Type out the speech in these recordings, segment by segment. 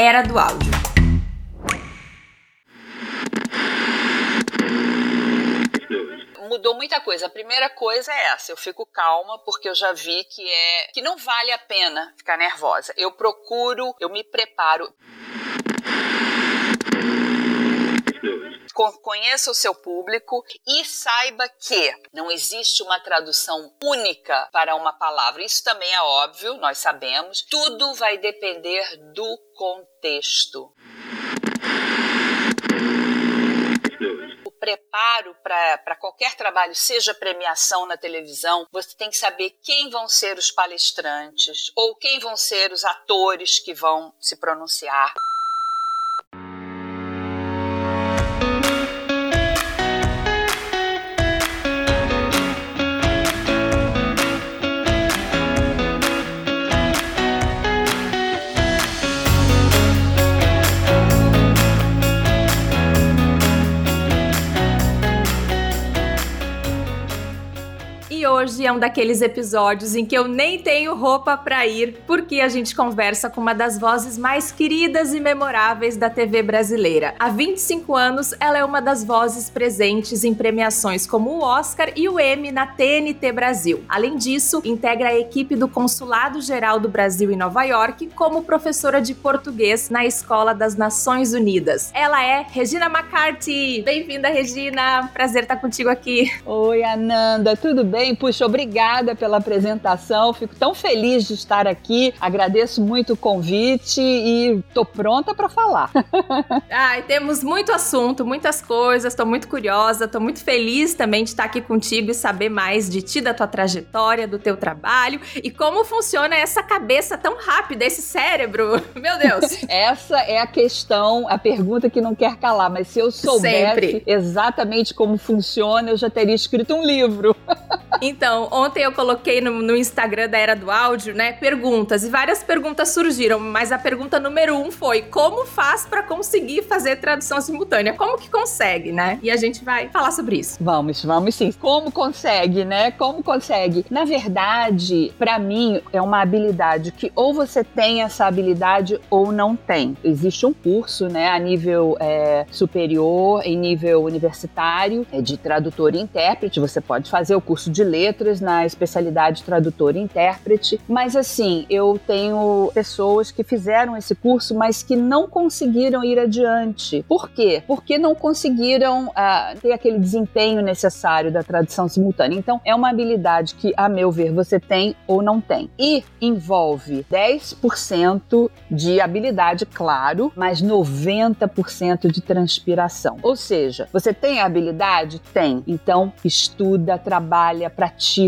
Era do áudio. mudou muita coisa. A primeira coisa é essa, eu fico calma porque eu já vi que é que não vale a pena ficar nervosa. Eu procuro, eu me preparo. Conheça o seu público e saiba que não existe uma tradução única para uma palavra. Isso também é óbvio, nós sabemos. Tudo vai depender do contexto. O preparo para qualquer trabalho, seja premiação na televisão, você tem que saber quem vão ser os palestrantes ou quem vão ser os atores que vão se pronunciar. É um daqueles episódios em que eu nem tenho roupa para ir, porque a gente conversa com uma das vozes mais queridas e memoráveis da TV brasileira. Há 25 anos, ela é uma das vozes presentes em premiações como o Oscar e o Emmy na TNT Brasil. Além disso, integra a equipe do Consulado Geral do Brasil em Nova York como professora de português na Escola das Nações Unidas. Ela é Regina McCarthy. Bem-vinda, Regina. Prazer estar contigo aqui. Oi, Ananda. Tudo bem? Puxa, obrigada pela apresentação. Fico tão feliz de estar aqui. Agradeço muito o convite e tô pronta para falar. Ai, temos muito assunto, muitas coisas. Tô muito curiosa, tô muito feliz também de estar aqui contigo e saber mais de ti, da tua trajetória, do teu trabalho e como funciona essa cabeça tão rápida, esse cérebro. Meu Deus. essa é a questão, a pergunta que não quer calar, mas se eu soubesse Sempre. exatamente como funciona, eu já teria escrito um livro. Então, ontem eu coloquei no, no, Instagram da Era do Áudio, né, perguntas, e várias perguntas surgiram, mas a pergunta número um foi: como faz para conseguir fazer tradução simultânea? Como que consegue, né? E a gente vai falar sobre isso. Vamos, vamos sim. Como consegue, né? Como consegue? Na verdade, para mim, é uma habilidade que ou você tem essa habilidade ou não tem. Existe um curso, né, a nível é, superior, em nível universitário, é de tradutor e intérprete. Você pode fazer o curso de letras na especialidade tradutor e intérprete, mas assim, eu tenho pessoas que fizeram esse curso, mas que não conseguiram ir adiante. Por quê? Porque não conseguiram uh, ter aquele desempenho necessário da tradução simultânea. Então, é uma habilidade que, a meu ver, você tem ou não tem. E envolve 10% de habilidade, claro, mas 90% de transpiração. Ou seja, você tem a habilidade? Tem. Então, estuda, trabalha, pratica.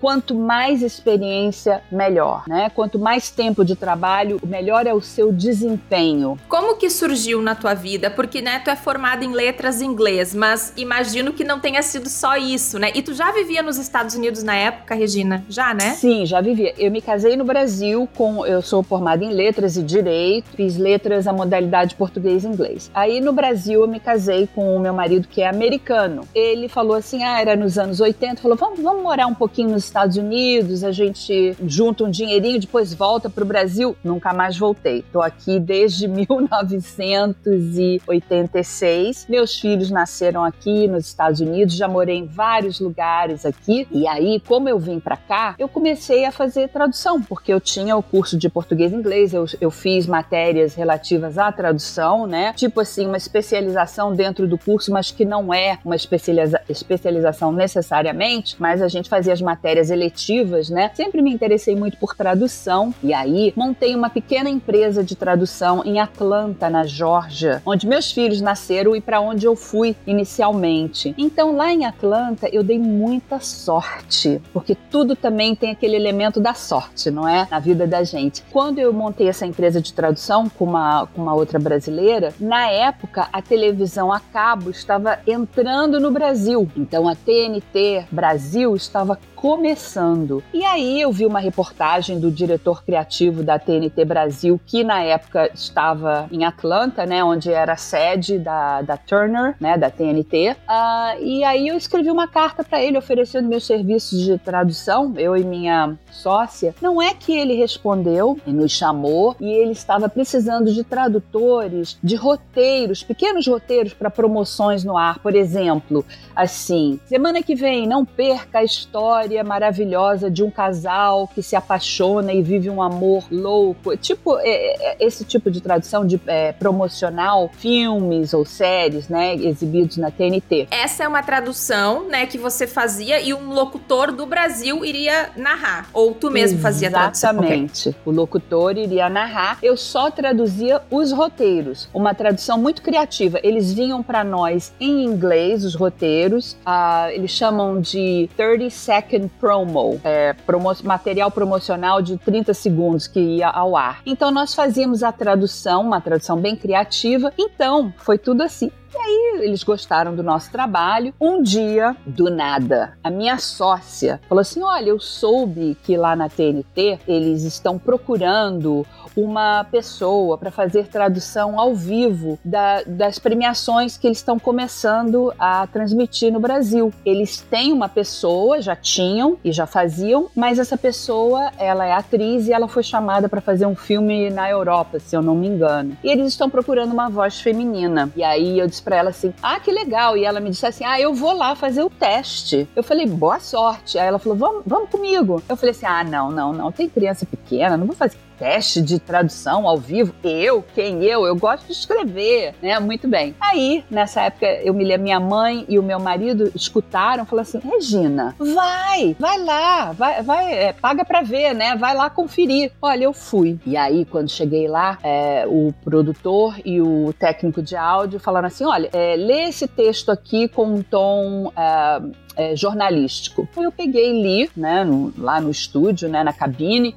Quanto mais experiência, melhor, né? Quanto mais tempo de trabalho, melhor é o seu desempenho. Como que surgiu na tua vida? Porque, né, tu é formada em letras em inglês, mas imagino que não tenha sido só isso, né? E tu já vivia nos Estados Unidos na época, Regina? Já, né? Sim, já vivia. Eu me casei no Brasil com eu sou formada em letras e direito, fiz letras a modalidade português e inglês. Aí no Brasil eu me casei com o meu marido que é americano. Ele falou assim: "Ah, era nos anos 80", falou: "Vamos vamos morar um pouquinho nos Estados Unidos, a gente junta um dinheirinho, depois volta para o Brasil. Nunca mais voltei. Estou aqui desde 1986. Meus filhos nasceram aqui nos Estados Unidos, já morei em vários lugares aqui. E aí, como eu vim para cá, eu comecei a fazer tradução, porque eu tinha o curso de português e inglês, eu, eu fiz matérias relativas à tradução, né? Tipo assim, uma especialização dentro do curso, mas que não é uma especializa especialização necessariamente, mas a gente fazia as matérias eletivas, né? Sempre me interessei muito por tradução e aí montei uma pequena empresa de tradução em Atlanta, na Geórgia, onde meus filhos nasceram e para onde eu fui inicialmente. Então lá em Atlanta eu dei muita sorte, porque tudo também tem aquele elemento da sorte, não é? Na vida da gente. Quando eu montei essa empresa de tradução com uma, com uma outra brasileira, na época a televisão a cabo estava entrando no Brasil. Então a TNT Brasil estava começando. E aí eu vi uma reportagem do diretor criativo da TNT Brasil, que na época estava em Atlanta, né, onde era a sede da, da Turner, né, da TNT. Uh, ah, e aí eu escrevi uma carta para ele oferecendo meus serviços de tradução, eu e minha sócia. Não é que ele respondeu e nos chamou e ele estava precisando de tradutores, de roteiros, pequenos roteiros para promoções no ar, por exemplo, assim, semana que vem não perca a história história maravilhosa de um casal que se apaixona e vive um amor louco. Tipo, é, é, esse tipo de tradução de é, promocional, filmes ou séries, né, exibidos na TNT. Essa é uma tradução, né, que você fazia e um locutor do Brasil iria narrar. Ou tu mesmo fazia a tradução? Exatamente. Okay. O locutor iria narrar. Eu só traduzia os roteiros. Uma tradução muito criativa. Eles vinham para nós em inglês, os roteiros. Uh, eles chamam de 30 Second Promo, é, promo material promocional de 30 segundos que ia ao ar. Então nós fazíamos a tradução, uma tradução bem criativa. Então foi tudo assim. E aí eles gostaram do nosso trabalho. Um dia, do nada, a minha sócia falou assim: Olha, eu soube que lá na TNT eles estão procurando uma pessoa para fazer tradução ao vivo da, das premiações que eles estão começando a transmitir no Brasil. Eles têm uma pessoa, já tinham e já faziam, mas essa pessoa, ela é atriz e ela foi chamada para fazer um filme na Europa, se eu não me engano. E eles estão procurando uma voz feminina. E aí eu disse para ela assim: "Ah, que legal". E ela me disse assim: "Ah, eu vou lá fazer o teste". Eu falei: "Boa sorte". Aí ela falou: "Vamos, vamos comigo". Eu falei assim: "Ah, não, não, não, tem criança pequena, não vou fazer teste de tradução ao vivo. Eu? Quem eu? Eu gosto de escrever, né? Muito bem. Aí, nessa época, eu me lembro, minha mãe e o meu marido escutaram, falaram assim: Regina, vai, vai lá, vai, vai é, paga pra ver, né? Vai lá conferir. Olha, eu fui. E aí, quando cheguei lá, é, o produtor e o técnico de áudio falaram assim: olha, é, lê esse texto aqui com um tom. É, é jornalístico. Eu peguei e li, né, no, lá no estúdio, né, na cabine,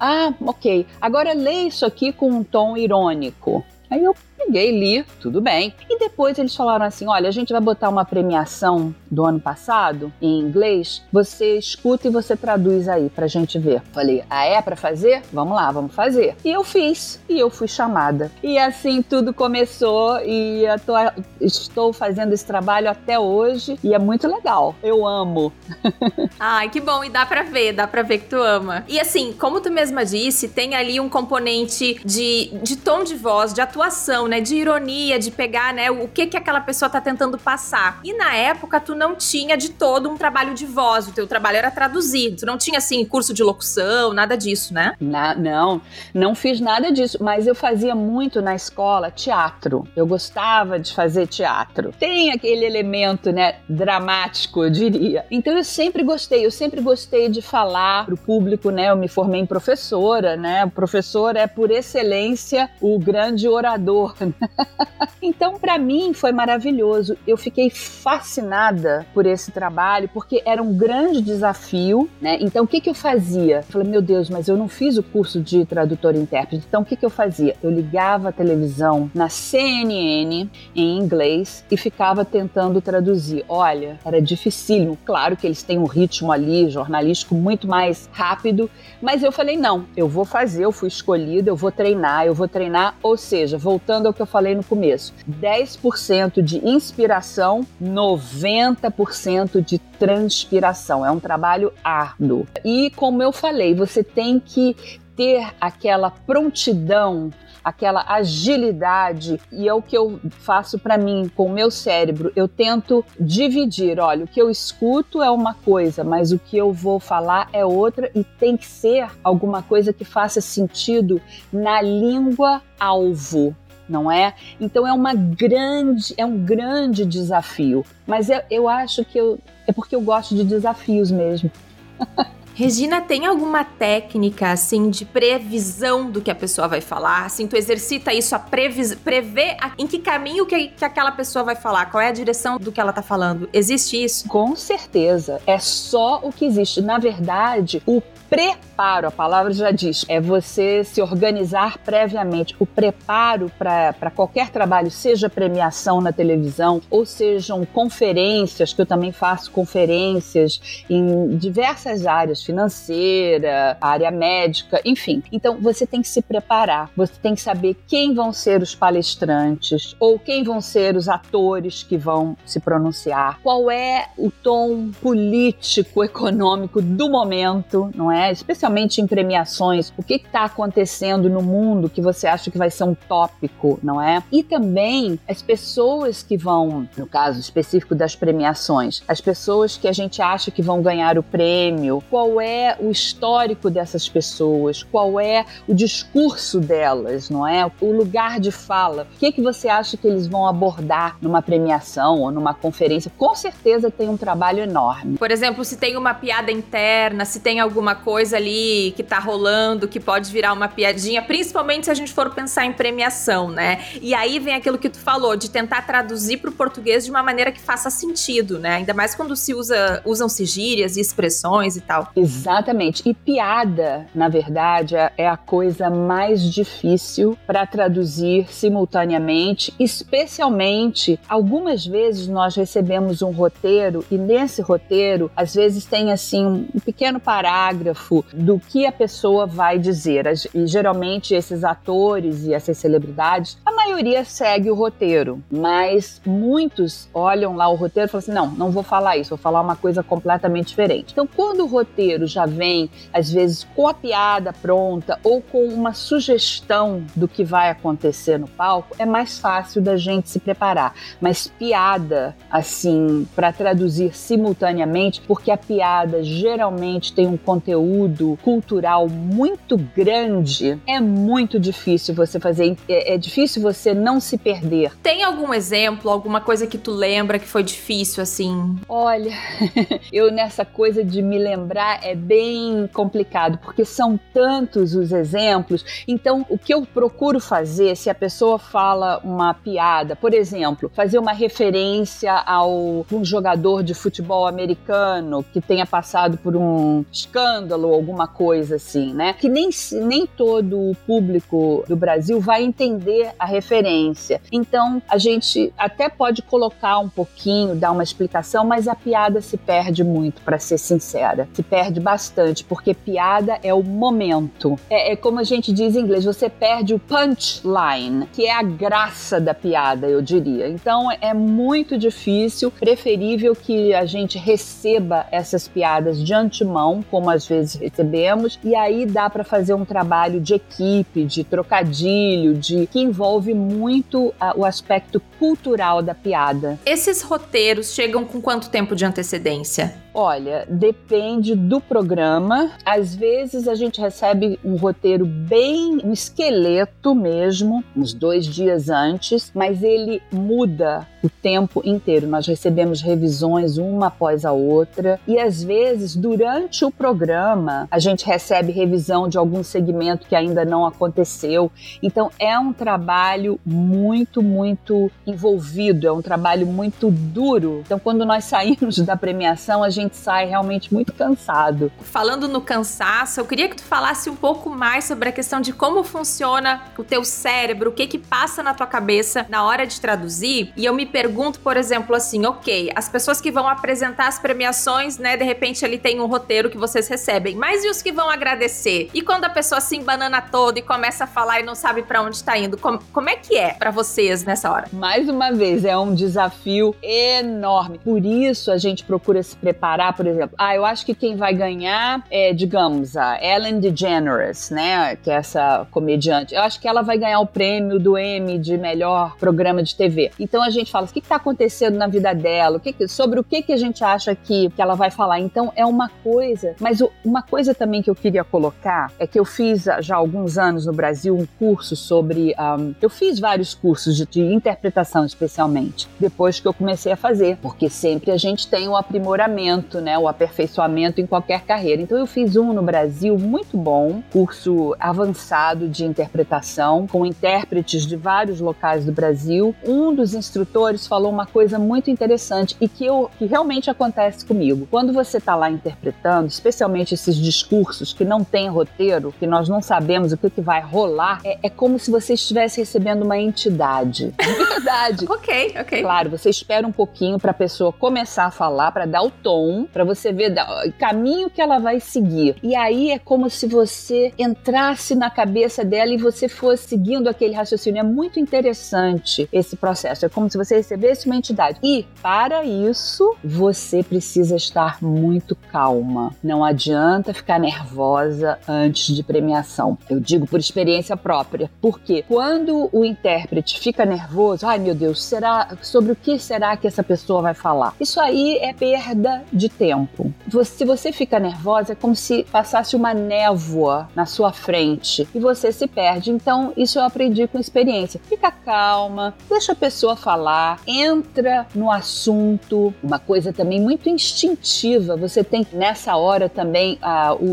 ah, ok. Agora lê isso aqui com um tom irônico. Aí eu peguei, li, tudo bem. E depois eles falaram assim: olha, a gente vai botar uma premiação do ano passado em inglês, você escuta e você traduz aí pra gente ver. Falei: ah, é pra fazer? Vamos lá, vamos fazer. E eu fiz, e eu fui chamada. E assim tudo começou, e tô, estou fazendo esse trabalho até hoje, e é muito legal. Eu amo. Ai, que bom, e dá pra ver, dá pra ver que tu ama. E assim, como tu mesma disse, tem ali um componente de, de tom de voz, de atuação, né? De ironia, de pegar, né? O que que aquela pessoa tá tentando passar. E na época, tu não tinha de todo um trabalho de voz. O teu trabalho era traduzir. Tu não tinha, assim, curso de locução, nada disso, né? Na, não, não fiz nada disso. Mas eu fazia muito na escola teatro. Eu gostava de fazer teatro. Tem aquele elemento, né? Dramático, eu diria. Então eu sempre gostei. Eu sempre gostei de falar pro público, né? Eu me formei em professora, né? O professor é, por excelência, o grande orador então, para mim, foi maravilhoso. Eu fiquei fascinada por esse trabalho, porque era um grande desafio, né? Então, o que, que eu fazia? Eu falei, meu Deus, mas eu não fiz o curso de tradutor e intérprete. Então, o que, que eu fazia? Eu ligava a televisão na CNN em inglês e ficava tentando traduzir. Olha, era dificílimo. Claro que eles têm um ritmo ali jornalístico muito mais rápido, mas eu falei, não, eu vou fazer, eu fui escolhida, eu vou treinar, eu vou treinar. Ou seja, voltando ao que eu falei no começo: 10% de inspiração, 90% de transpiração. É um trabalho árduo. E como eu falei, você tem que ter aquela prontidão aquela agilidade, e é o que eu faço para mim com o meu cérebro. Eu tento dividir, olha, o que eu escuto é uma coisa, mas o que eu vou falar é outra e tem que ser alguma coisa que faça sentido na língua alvo não é? Então é uma grande, é um grande desafio. Mas eu, eu acho que eu, é porque eu gosto de desafios mesmo. Regina, tem alguma técnica, assim, de previsão do que a pessoa vai falar? Assim, tu exercita isso, a previs prever a, em que caminho que, que aquela pessoa vai falar, qual é a direção do que ela tá falando. Existe isso? Com certeza. É só o que existe. Na verdade, o preparo, a palavra já diz, é você se organizar previamente. O preparo para qualquer trabalho, seja premiação na televisão, ou sejam conferências, que eu também faço conferências em diversas áreas, financeira, área médica, enfim. Então você tem que se preparar, você tem que saber quem vão ser os palestrantes, ou quem vão ser os atores que vão se pronunciar, qual é o tom político, econômico do momento, não é? Né? Especialmente em premiações, o que está acontecendo no mundo que você acha que vai ser um tópico, não é? E também as pessoas que vão, no caso específico das premiações, as pessoas que a gente acha que vão ganhar o prêmio, qual é o histórico dessas pessoas, qual é o discurso delas, não é? O lugar de fala. O que, que você acha que eles vão abordar numa premiação ou numa conferência? Com certeza tem um trabalho enorme. Por exemplo, se tem uma piada interna, se tem alguma coisa coisa ali que tá rolando, que pode virar uma piadinha, principalmente se a gente for pensar em premiação, né? E aí vem aquilo que tu falou, de tentar traduzir para o português de uma maneira que faça sentido, né? Ainda mais quando se usa, usam-se gírias e expressões e tal. Exatamente. E piada, na verdade, é, é a coisa mais difícil para traduzir simultaneamente, especialmente algumas vezes nós recebemos um roteiro e nesse roteiro, às vezes tem assim um pequeno parágrafo do que a pessoa vai dizer. E geralmente esses atores e essas celebridades, a maioria segue o roteiro, mas muitos olham lá o roteiro e falam assim: não, não vou falar isso, vou falar uma coisa completamente diferente. Então, quando o roteiro já vem, às vezes, com a piada pronta ou com uma sugestão do que vai acontecer no palco, é mais fácil da gente se preparar. Mas piada, assim, para traduzir simultaneamente, porque a piada geralmente tem um conteúdo conteúdo cultural muito grande, é muito difícil você fazer. É, é difícil você não se perder. Tem algum exemplo, alguma coisa que tu lembra que foi difícil assim? Olha, eu nessa coisa de me lembrar é bem complicado, porque são tantos os exemplos. Então, o que eu procuro fazer, se a pessoa fala uma piada, por exemplo, fazer uma referência ao um jogador de futebol americano que tenha passado por um escândalo ou alguma coisa assim, né? Que nem, nem todo o público do Brasil vai entender a referência. Então, a gente até pode colocar um pouquinho, dar uma explicação, mas a piada se perde muito, para ser sincera. Se perde bastante, porque piada é o momento. É, é como a gente diz em inglês, você perde o punchline, que é a graça da piada, eu diria. Então, é muito difícil, preferível que a gente receba essas piadas de antemão, como às vezes recebemos, e aí dá para fazer um trabalho de equipe, de trocadilho, de que envolve muito uh, o aspecto cultural da piada. Esses roteiros chegam com quanto tempo de antecedência? Olha, depende do programa. Às vezes a gente recebe um roteiro bem, um esqueleto mesmo, uns dois dias antes, mas ele muda o tempo inteiro. Nós recebemos revisões uma após a outra e às vezes durante o programa a gente recebe revisão de algum segmento que ainda não aconteceu. Então é um trabalho muito, muito envolvido, é um trabalho muito duro. Então quando nós saímos da premiação, a gente gente sai realmente muito cansado. Falando no cansaço, eu queria que tu falasse um pouco mais sobre a questão de como funciona o teu cérebro, o que que passa na tua cabeça na hora de traduzir. E eu me pergunto, por exemplo, assim, ok, as pessoas que vão apresentar as premiações, né, de repente ali tem um roteiro que vocês recebem, mas e os que vão agradecer? E quando a pessoa se embanana toda e começa a falar e não sabe para onde tá indo, como, como é que é para vocês nessa hora? Mais uma vez, é um desafio enorme. Por isso a gente procura se preparar, por exemplo. Ah, eu acho que quem vai ganhar é, digamos, a Ellen DeGeneres, né, que é essa comediante. Eu acho que ela vai ganhar o prêmio do Emmy de melhor programa de TV. Então a gente fala, o que está acontecendo na vida dela? O que, sobre o que, que a gente acha que, que ela vai falar? Então é uma coisa, mas uma coisa também que eu queria colocar é que eu fiz já há alguns anos no Brasil um curso sobre. Um, eu fiz vários cursos de, de interpretação, especialmente, depois que eu comecei a fazer, porque sempre a gente tem o aprimoramento, né, o aperfeiçoamento em qualquer carreira. Então eu fiz um no Brasil muito bom, curso avançado de interpretação, com intérpretes de vários locais do Brasil. Um dos instrutores falou uma coisa muito interessante e que, eu, que realmente acontece comigo. Quando você está lá interpretando, especialmente esses discursos que não têm roteiro, que nós não sabemos o que, que vai rolar, é, é como se você estivesse recebendo uma entidade. De verdade. ok, ok. Claro, você espera um pouquinho para a pessoa começar a falar, para dar o tom, para você ver o caminho que ela vai seguir. E aí é como se você entrasse na cabeça dela e você fosse seguindo aquele raciocínio. É muito interessante esse processo. É como se você recebesse uma entidade. E para isso, você precisa estar muito calma. Não adianta ficar nervosa antes de premiação. Eu digo por experiência própria. Porque quando o intérprete fica nervoso, ai meu Deus, será sobre o que será que essa pessoa vai falar? Isso aí é perda de tempo. Se você fica nervosa, é como se passasse uma névoa na sua frente e você se perde. Então, isso eu aprendi com experiência. Fica calma, deixa a pessoa falar, entra no assunto. Uma coisa também muito instintiva. Você tem nessa hora também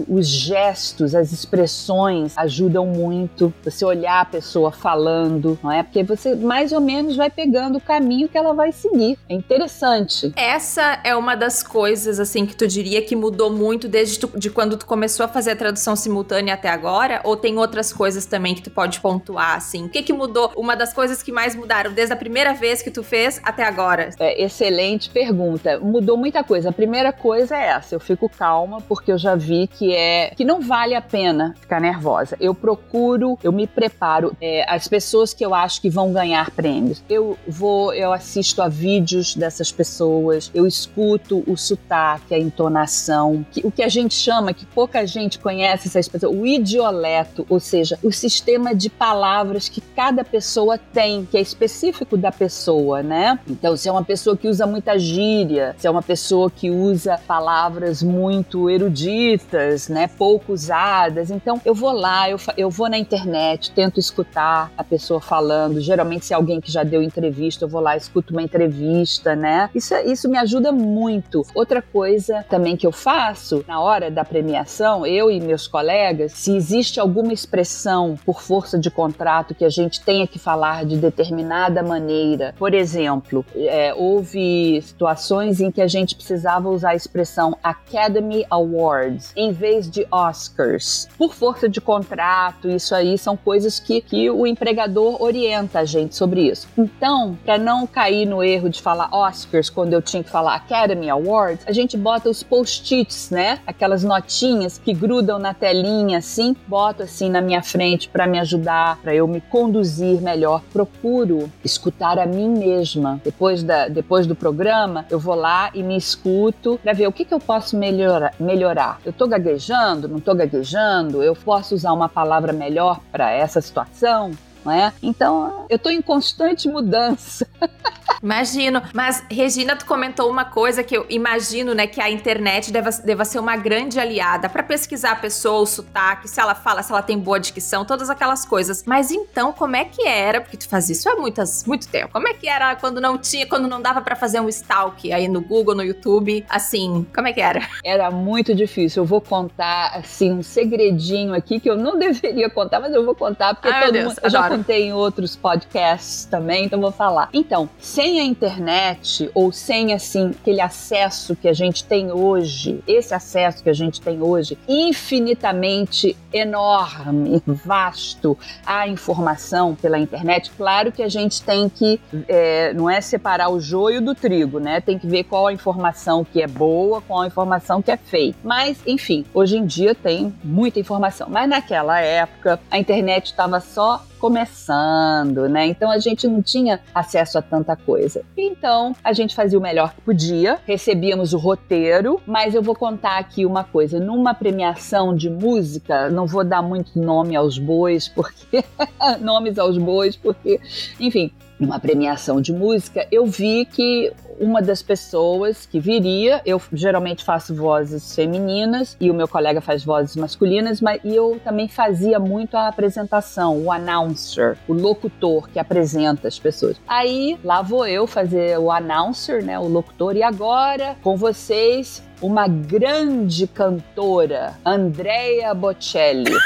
os gestos, as expressões ajudam muito. Você olhar a pessoa falando, não é? Porque você mais ou menos vai pegando o caminho que ela vai seguir. É interessante. Essa é uma das coisas assim que tu diria que mudou muito desde tu, de quando tu começou a fazer a tradução simultânea até agora? Ou tem outras coisas também que tu pode pontuar, assim? O que que mudou? Uma das coisas que mais mudaram desde a primeira vez que tu fez até agora? É, excelente pergunta. Mudou muita coisa. A primeira coisa é essa, eu fico calma porque eu já vi que é que não vale a pena ficar nervosa. Eu procuro, eu me preparo. É, as pessoas que eu acho que vão ganhar prêmios, eu vou, eu assisto a vídeos dessas pessoas, eu escuto o sotaque, a entonação, que, o que a gente chama, que pouca gente conhece essa expressão, o idioleto, ou seja, o sistema de palavras que cada pessoa tem, que é específico da pessoa, né? Então, se é uma pessoa que usa muita gíria, se é uma pessoa que usa palavras muito eruditas, né, pouco usadas, então eu vou lá, eu, eu vou na internet, tento escutar a pessoa falando. Geralmente, se é alguém que já deu entrevista, eu vou lá, escuto uma entrevista, né? Isso, isso me ajuda muito. Outra coisa também que eu faço na hora da premiação, eu e meus colegas, se existe alguma expressão por força de contrato que a gente tenha que falar de determinada maneira, por exemplo, é, houve situações em que a gente precisava usar a expressão Academy Awards em vez de Oscars. Por força de contrato, isso aí são coisas que, que o empregador orienta a gente sobre isso. Então, para não cair no erro de falar Oscars quando eu tinha que falar Academy Awards, a gente bota os post-its, né? Aquelas notinhas que grudam na telinha assim, boto assim na minha frente para me ajudar, para eu me conduzir melhor. Procuro escutar a mim mesma. Depois, da, depois do programa, eu vou lá e me escuto para ver o que, que eu posso melhorar. melhorar. Eu tô gaguejando? Não tô gaguejando? Eu posso usar uma palavra melhor para essa situação? Não é? Então, eu estou em constante mudança. Imagino. Mas, Regina, tu comentou uma coisa que eu imagino, né, que a internet deva, deva ser uma grande aliada para pesquisar a pessoa, o sotaque, se ela fala, se ela tem boa dicção, todas aquelas coisas. Mas então, como é que era? Porque tu faz isso há muitas, muito tempo. Como é que era quando não tinha, quando não dava para fazer um stalk aí no Google, no YouTube? Assim, como é que era? Era muito difícil. Eu vou contar, assim, um segredinho aqui que eu não deveria contar, mas eu vou contar porque Ai, todo Deus, mundo. Eu já contei em outros podcasts também, então vou falar. Então, sem a internet ou sem assim aquele acesso que a gente tem hoje, esse acesso que a gente tem hoje, infinitamente enorme, vasto, à informação pela internet, claro que a gente tem que é, não é separar o joio do trigo, né? Tem que ver qual a informação que é boa, qual a informação que é fake. Mas, enfim, hoje em dia tem muita informação. Mas naquela época a internet estava só começando, né? Então a gente não tinha acesso a tanta coisa. Então a gente fazia o melhor que podia, recebíamos o roteiro, mas eu vou contar aqui uma coisa: numa premiação de música, não vou dar muito nome aos bois, porque nomes aos bois, porque, enfim, numa premiação de música, eu vi que uma das pessoas que viria, eu geralmente faço vozes femininas e o meu colega faz vozes masculinas, mas eu também fazia muito a apresentação, o announcer, o locutor que apresenta as pessoas. Aí lá vou eu fazer o announcer, né, o locutor, e agora com vocês uma grande cantora, Andrea Bocelli.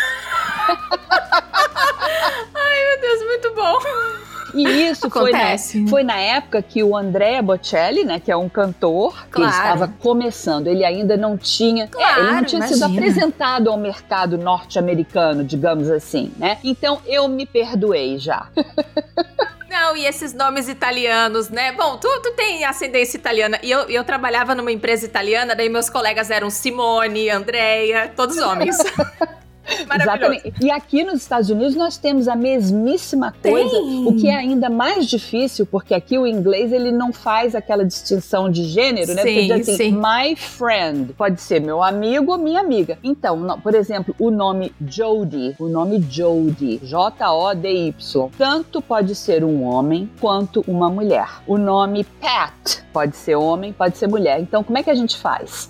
Ai, meu Deus, muito bom. E isso foi na, foi na, época que o Andrea Bocelli, né, que é um cantor, claro. que estava começando. Ele ainda não tinha, claro, é, ele não tinha imagina. sido apresentado ao mercado norte-americano, digamos assim, né? Então eu me perdoei já. Não, e esses nomes italianos, né? Bom, tu, tu tem ascendência italiana. E eu, eu trabalhava numa empresa italiana, daí meus colegas eram Simone, Andrea, todos homens. Exatamente. E aqui nos Estados Unidos nós temos a mesmíssima coisa, Tem. o que é ainda mais difícil, porque aqui o inglês ele não faz aquela distinção de gênero, né? Sim, porque diz assim, sim. my friend pode ser meu amigo ou minha amiga. Então, não, por exemplo, o nome Jody, o nome Jody, J-O-D-Y, tanto pode ser um homem quanto uma mulher. O nome Pat pode ser homem, pode ser mulher. Então, como é que a gente faz?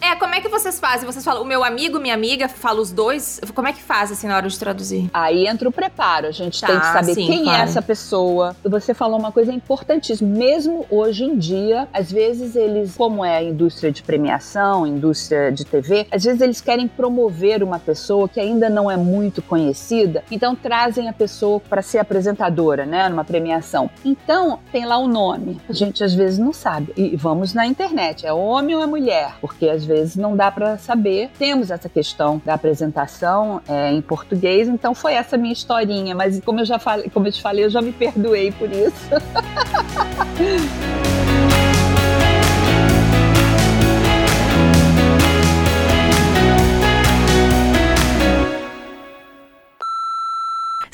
É, como é que vocês fazem? Vocês falam, o meu amigo, minha amiga, fala os dois? Como é que faz, assim, na hora de traduzir? Aí entra o preparo. A gente tá, tem que saber sim, quem é claro. é essa pessoa. Você falou uma coisa importantíssima. Mesmo hoje em dia, às vezes eles, como é a indústria de premiação, indústria de TV, às vezes eles querem promover uma pessoa que ainda não é muito conhecida, então trazem a pessoa para ser apresentadora, né, numa premiação. Então, tem lá o nome. A gente às vezes não sabe. E vamos na internet, é homem ou é mulher? Porque às vezes não dá para saber. Temos essa questão da apresentação é, em português, então foi essa minha historinha, mas como eu já falei, como eu te falei, eu já me perdoei por isso.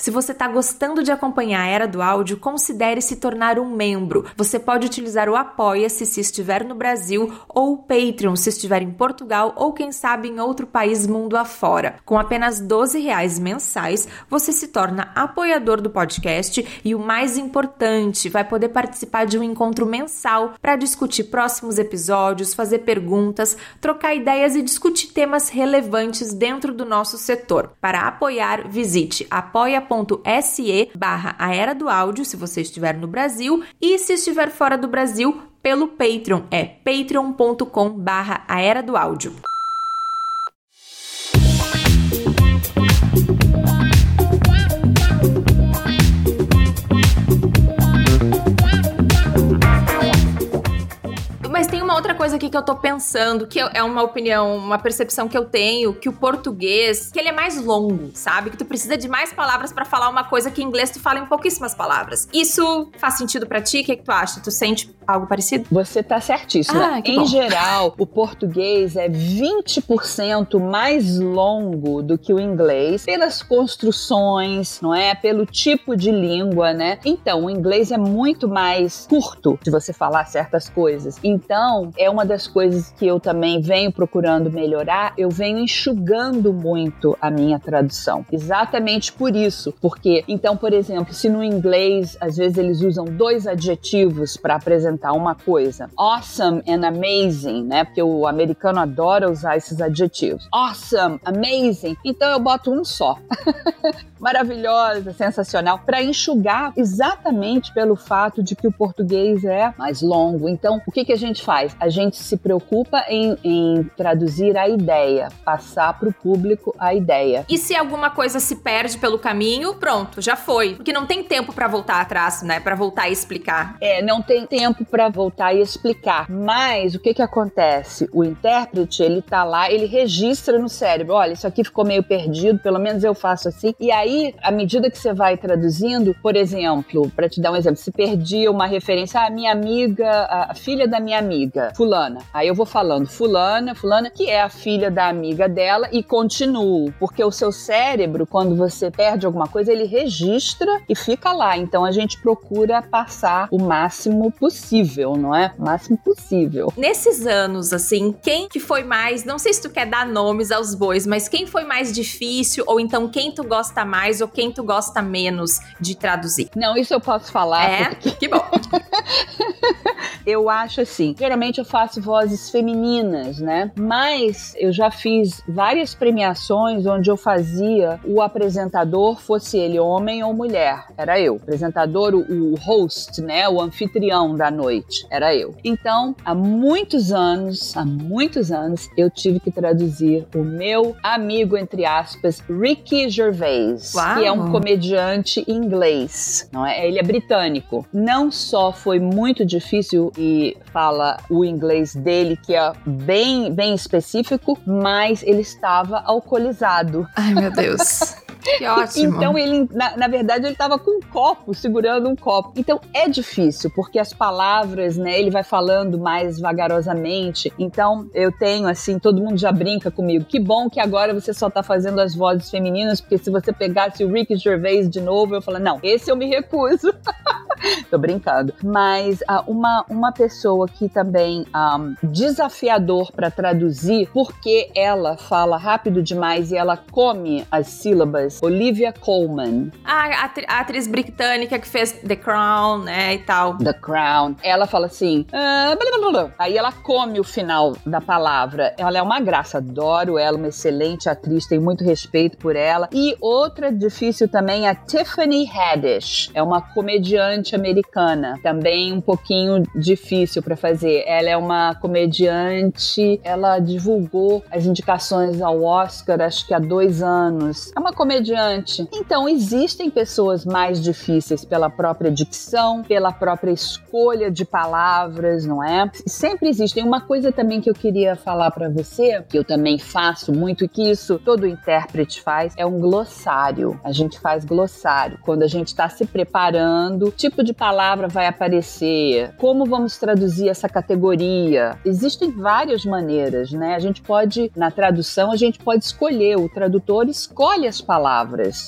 Se você está gostando de acompanhar a Era do Áudio, considere se tornar um membro. Você pode utilizar o Apoia-se se estiver no Brasil ou o Patreon se estiver em Portugal ou quem sabe em outro país mundo afora. Com apenas 12 reais mensais, você se torna apoiador do podcast e o mais importante, vai poder participar de um encontro mensal para discutir próximos episódios, fazer perguntas, trocar ideias e discutir temas relevantes dentro do nosso setor. Para apoiar, visite apoia.com apoia.se barra a Era do Áudio, se você estiver no Brasil, e se estiver fora do Brasil, pelo Patreon, é patreon.com barra a Era do Áudio. Uma outra coisa aqui que eu tô pensando, que é uma opinião, uma percepção que eu tenho, que o português, que ele é mais longo, sabe? Que tu precisa de mais palavras para falar uma coisa que em inglês tu fala em pouquíssimas palavras. Isso faz sentido para ti? O que, é que tu acha? Tu sente algo parecido? Você tá certíssimo. Ah, em bom. geral, o português é 20% mais longo do que o inglês pelas construções, não é? Pelo tipo de língua, né? Então, o inglês é muito mais curto de você falar certas coisas. Então, é uma das coisas que eu também venho procurando melhorar, eu venho enxugando muito a minha tradução. Exatamente por isso, porque então, por exemplo, se no inglês às vezes eles usam dois adjetivos para apresentar uma coisa, awesome and amazing, né? Porque o americano adora usar esses adjetivos. Awesome, amazing. Então eu boto um só. Maravilhosa, sensacional, para enxugar exatamente pelo fato de que o português é mais longo. Então, o que que a gente faz? A gente se preocupa em, em traduzir a ideia, passar para o público a ideia. E se alguma coisa se perde pelo caminho, pronto, já foi. Porque não tem tempo para voltar atrás, né? Para voltar e explicar. É, não tem tempo para voltar e explicar. Mas o que que acontece? O intérprete, ele tá lá, ele registra no cérebro, olha, isso aqui ficou meio perdido, pelo menos eu faço assim. E aí, à medida que você vai traduzindo, por exemplo, para te dar um exemplo, se perdia uma referência, a ah, minha amiga, a filha da minha amiga, fulana. Aí eu vou falando fulana, fulana, que é a filha da amiga dela e continuo, porque o seu cérebro, quando você perde alguma coisa, ele registra e fica lá. Então a gente procura passar o máximo possível, não é? O máximo possível. Nesses anos, assim, quem que foi mais, não sei se tu quer dar nomes aos bois, mas quem foi mais difícil ou então quem tu gosta mais ou quem tu gosta menos de traduzir? Não, isso eu posso falar. É, porque... que bom. eu acho assim, geralmente eu faço vozes femininas, né? Mas eu já fiz várias premiações onde eu fazia o apresentador, fosse ele homem ou mulher, era eu. O apresentador, o host, né? O anfitrião da noite, era eu. Então, há muitos anos, há muitos anos, eu tive que traduzir o meu amigo, entre aspas, Ricky Gervais, Uau. que é um comediante inglês, não é? Ele é britânico. Não só foi muito difícil e fala o inglês dele, que é bem, bem específico, mas ele estava alcoolizado. Ai, meu Deus. Que ótimo. Então ele, na, na verdade, ele estava com um copo, segurando um copo. Então é difícil, porque as palavras, né, ele vai falando mais vagarosamente. Então eu tenho, assim, todo mundo já brinca comigo. Que bom que agora você só tá fazendo as vozes femininas, porque se você pegasse o Ricky Gervais de novo, eu falo, não, esse eu me recuso. Tô brincando. Mas uh, uma, uma pessoa que também um, desafiador para traduzir, porque ela fala rápido demais e ela come as sílabas, Olivia Colman. Ah, a, atriz britânica que fez The Crown, né, e tal. The Crown. Ela fala assim, ah, blá, blá, blá. aí ela come o final da palavra. Ela é uma graça, adoro ela, uma excelente atriz, tenho muito respeito por ela. E outra difícil também é Tiffany Haddish. É uma comediante americana também um pouquinho difícil para fazer. Ela é uma comediante, ela divulgou as indicações ao Oscar, acho que há dois anos. É uma comediante. Então, existem pessoas mais difíceis pela própria dicção, pela própria escolha de palavras, não é? Sempre existem. Uma coisa também que eu queria falar para você, que eu também faço muito, que isso todo intérprete faz, é um glossário. A gente faz glossário. Quando a gente está se preparando, tipo de palavra vai aparecer, como vamos traduzir essa categoria. Existem várias maneiras, né? A gente pode, na tradução, a gente pode escolher, o tradutor escolhe as palavras,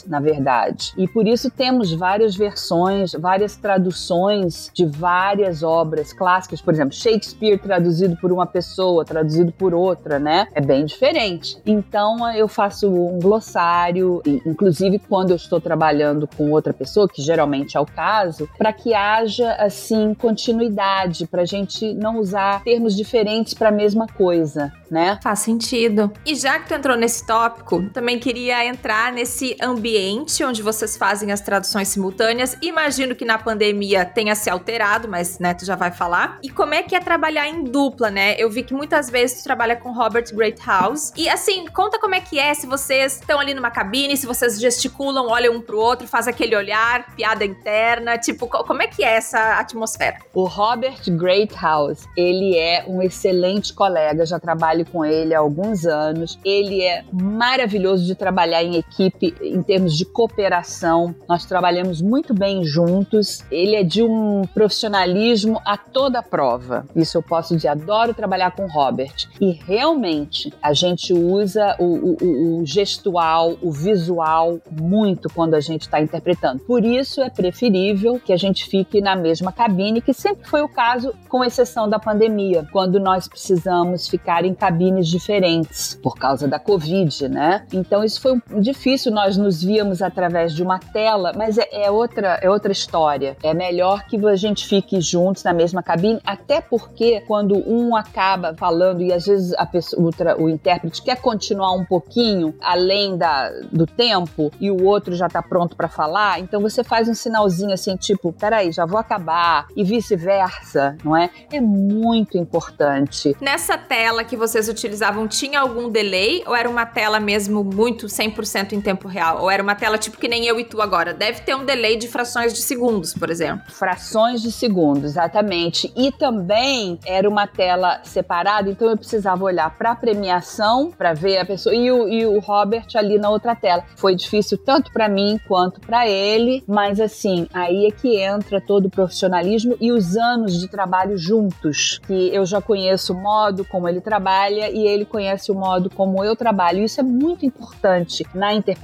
na verdade. E por isso temos várias versões, várias traduções de várias obras clássicas, por exemplo, Shakespeare traduzido por uma pessoa, traduzido por outra, né? É bem diferente. Então eu faço um glossário, inclusive quando eu estou trabalhando com outra pessoa, que geralmente é o caso, para que haja assim continuidade, para a gente não usar termos diferentes para a mesma coisa, né? Faz sentido. E já que tu entrou nesse tópico, também queria entrar nesse ambiente onde vocês fazem as traduções simultâneas. Imagino que na pandemia tenha se alterado, mas né, tu já vai falar. E como é que é trabalhar em dupla, né? Eu vi que muitas vezes tu trabalha com Robert Greathouse. E assim, conta como é que é se vocês estão ali numa cabine, se vocês gesticulam, olham um pro outro, faz aquele olhar, piada interna, tipo, como é que é essa atmosfera? O Robert Greathouse, ele é um excelente colega, já trabalho com ele há alguns anos. Ele é maravilhoso de trabalhar em equipe em termos de cooperação. Nós trabalhamos muito bem juntos. Ele é de um profissionalismo a toda prova. Isso eu posso dizer, adoro trabalhar com o Robert. E realmente a gente usa o, o, o gestual, o visual muito quando a gente está interpretando. Por isso é preferível que a gente fique na mesma cabine, que sempre foi o caso, com exceção da pandemia, quando nós precisamos ficar em cabines diferentes por causa da Covid, né? Então isso foi difícil, nós nos víamos através de uma tela, mas é, é outra, é outra história. É melhor que a gente fique juntos na mesma cabine, até porque quando um acaba falando e às vezes a pessoa, o, o intérprete quer continuar um pouquinho além da, do tempo e o outro já está pronto para falar, então você faz um sinalzinho assim, tipo peraí, já vou acabar, e vice-versa, não é? É muito importante. Nessa tela que vocês utilizavam, tinha algum delay ou era uma tela mesmo muito 100% em tempo real? Ou era uma tela tipo que nem eu e tu agora? Deve ter um delay de frações de segundos, por exemplo. Frações de segundos, exatamente. E também era uma tela separada, então eu precisava olhar para a premiação, para ver a pessoa, e o, e o Robert ali na outra tela. Foi difícil tanto para mim quanto para ele, mas assim, aí é que entra todo o profissionalismo e os anos de trabalho juntos, que eu já conheço o modo como ele trabalha e ele conhece o modo como eu trabalho. Isso é muito importante na interpretação.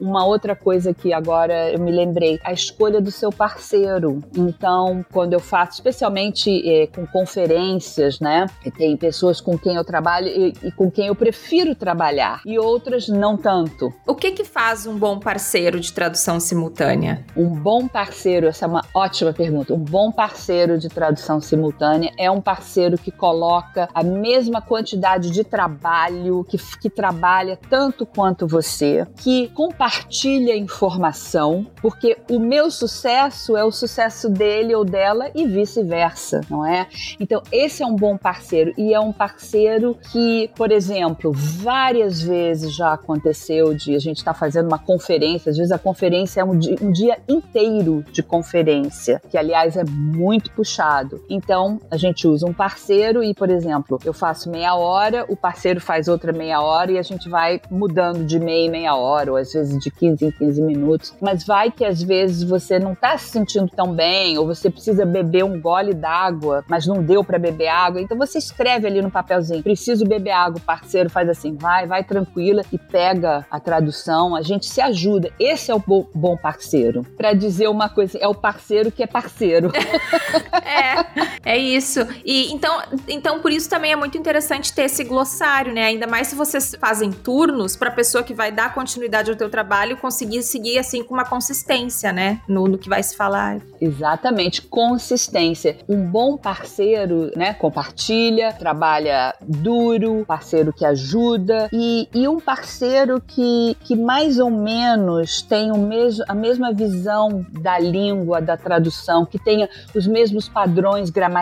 Uma outra coisa que agora eu me lembrei, a escolha do seu parceiro. Então, quando eu faço, especialmente é, com conferências, né? Tem pessoas com quem eu trabalho e, e, com quem eu prefiro trabalhar e outras não tanto. O que que faz um bom parceiro de tradução simultânea? Um bom parceiro, essa é uma ótima pergunta. Um bom parceiro de tradução simultânea é um parceiro que coloca a mesma quantidade de trabalho, que, que trabalha tanto quanto você, que compartilha informação, porque o meu sucesso é o sucesso dele ou dela e vice-versa, não é? Então, esse é um bom parceiro e é um parceiro que, por exemplo, várias vezes já aconteceu de a gente estar tá fazendo uma conferência, às vezes a conferência é um dia, um dia inteiro de conferência, que aliás é muito puxado. Então, a gente usa um parceiro e, por exemplo, eu faço meia hora, o parceiro faz outra meia hora e a gente vai mudando de meia em meia hora, ou às vezes de 15 em 15 minutos. Mas vai que às vezes você não está se sentindo tão bem, ou você precisa beber um gole d'água, mas não deu para beber água. Então você escreve ali no papelzinho: preciso beber água. O parceiro faz assim, vai, vai tranquila e pega a tradução. A gente se ajuda. Esse é o bom parceiro. Para dizer uma coisa, é o parceiro que é parceiro. é, é isso. E então, então por isso também é muito interessante ter esse glossário, né? Ainda mais se vocês fazem turnos para a pessoa que vai dar continuidade ao teu trabalho conseguir seguir assim com uma consistência, né? No, no que vai se falar. Exatamente, consistência. Um bom parceiro, né? Compartilha, trabalha duro, parceiro que ajuda e, e um parceiro que, que mais ou menos tem o mesmo, a mesma visão da língua, da tradução, que tenha os mesmos padrões gramaticais.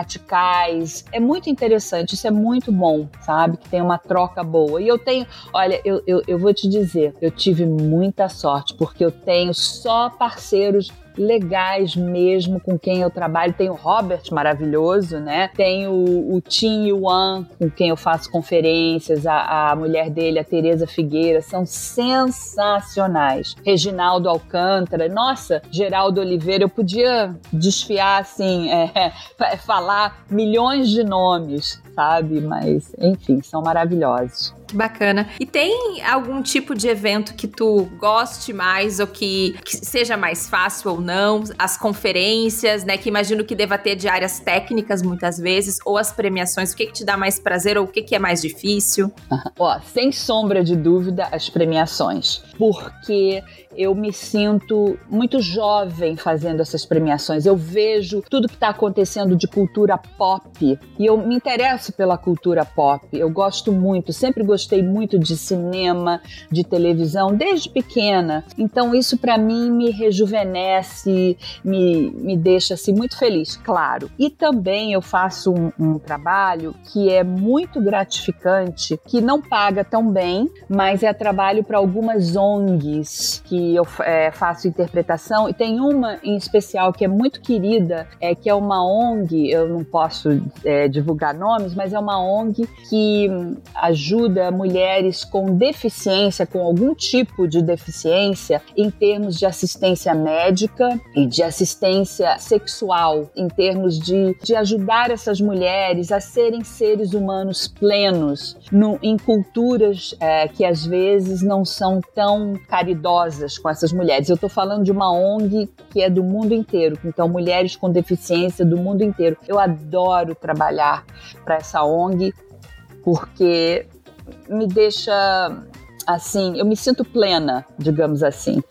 É muito interessante, isso é muito bom, sabe? Que tem uma troca boa. E eu tenho, olha, eu, eu, eu vou te dizer, eu tive muita sorte, porque eu tenho só parceiros legais mesmo com quem eu trabalho. Tem o Robert maravilhoso, né? Tem o, o Tim Yuan, com quem eu faço conferências, a, a mulher dele, a Tereza Figueira, são sensacionais. Reginaldo Alcântara, nossa, Geraldo Oliveira, eu podia desfiar assim, é, falar milhões de nomes, sabe? Mas, enfim, são maravilhosos. Bacana. E tem algum tipo de evento que tu goste mais ou que, que, seja mais fácil ou não? As conferências, né? Que imagino que deva ter de áreas técnicas muitas vezes, ou as premiações. O que, que te dá mais prazer ou o que, que é mais difícil? Ó, sem sombra de dúvida, as premiações. Porque eu me sinto muito jovem fazendo essas premiações. Eu vejo tudo que está acontecendo de cultura pop e eu me interesso pela cultura pop. Eu gosto muito, sempre gostei muito de cinema, de televisão, desde pequena. Então isso para mim me rejuvenesce, me, me deixa assim muito feliz, claro. E também eu faço um, um trabalho que é muito gratificante, que não paga tão bem, mas é trabalho para algumas ONGs que eu é, faço interpretação, e tem uma em especial que é muito querida, é, que é uma ONG, eu não posso é, divulgar nomes, mas é uma ONG que ajuda mulheres com deficiência, com algum tipo de deficiência, em termos de assistência médica e de assistência sexual, em termos de, de ajudar essas mulheres a serem seres humanos plenos no, em culturas é, que às vezes não são tão caridosas com essas mulheres. Eu estou falando de uma ONG que é do mundo inteiro, então mulheres com deficiência do mundo inteiro. Eu adoro trabalhar para essa ONG porque me deixa assim, eu me sinto plena, digamos assim.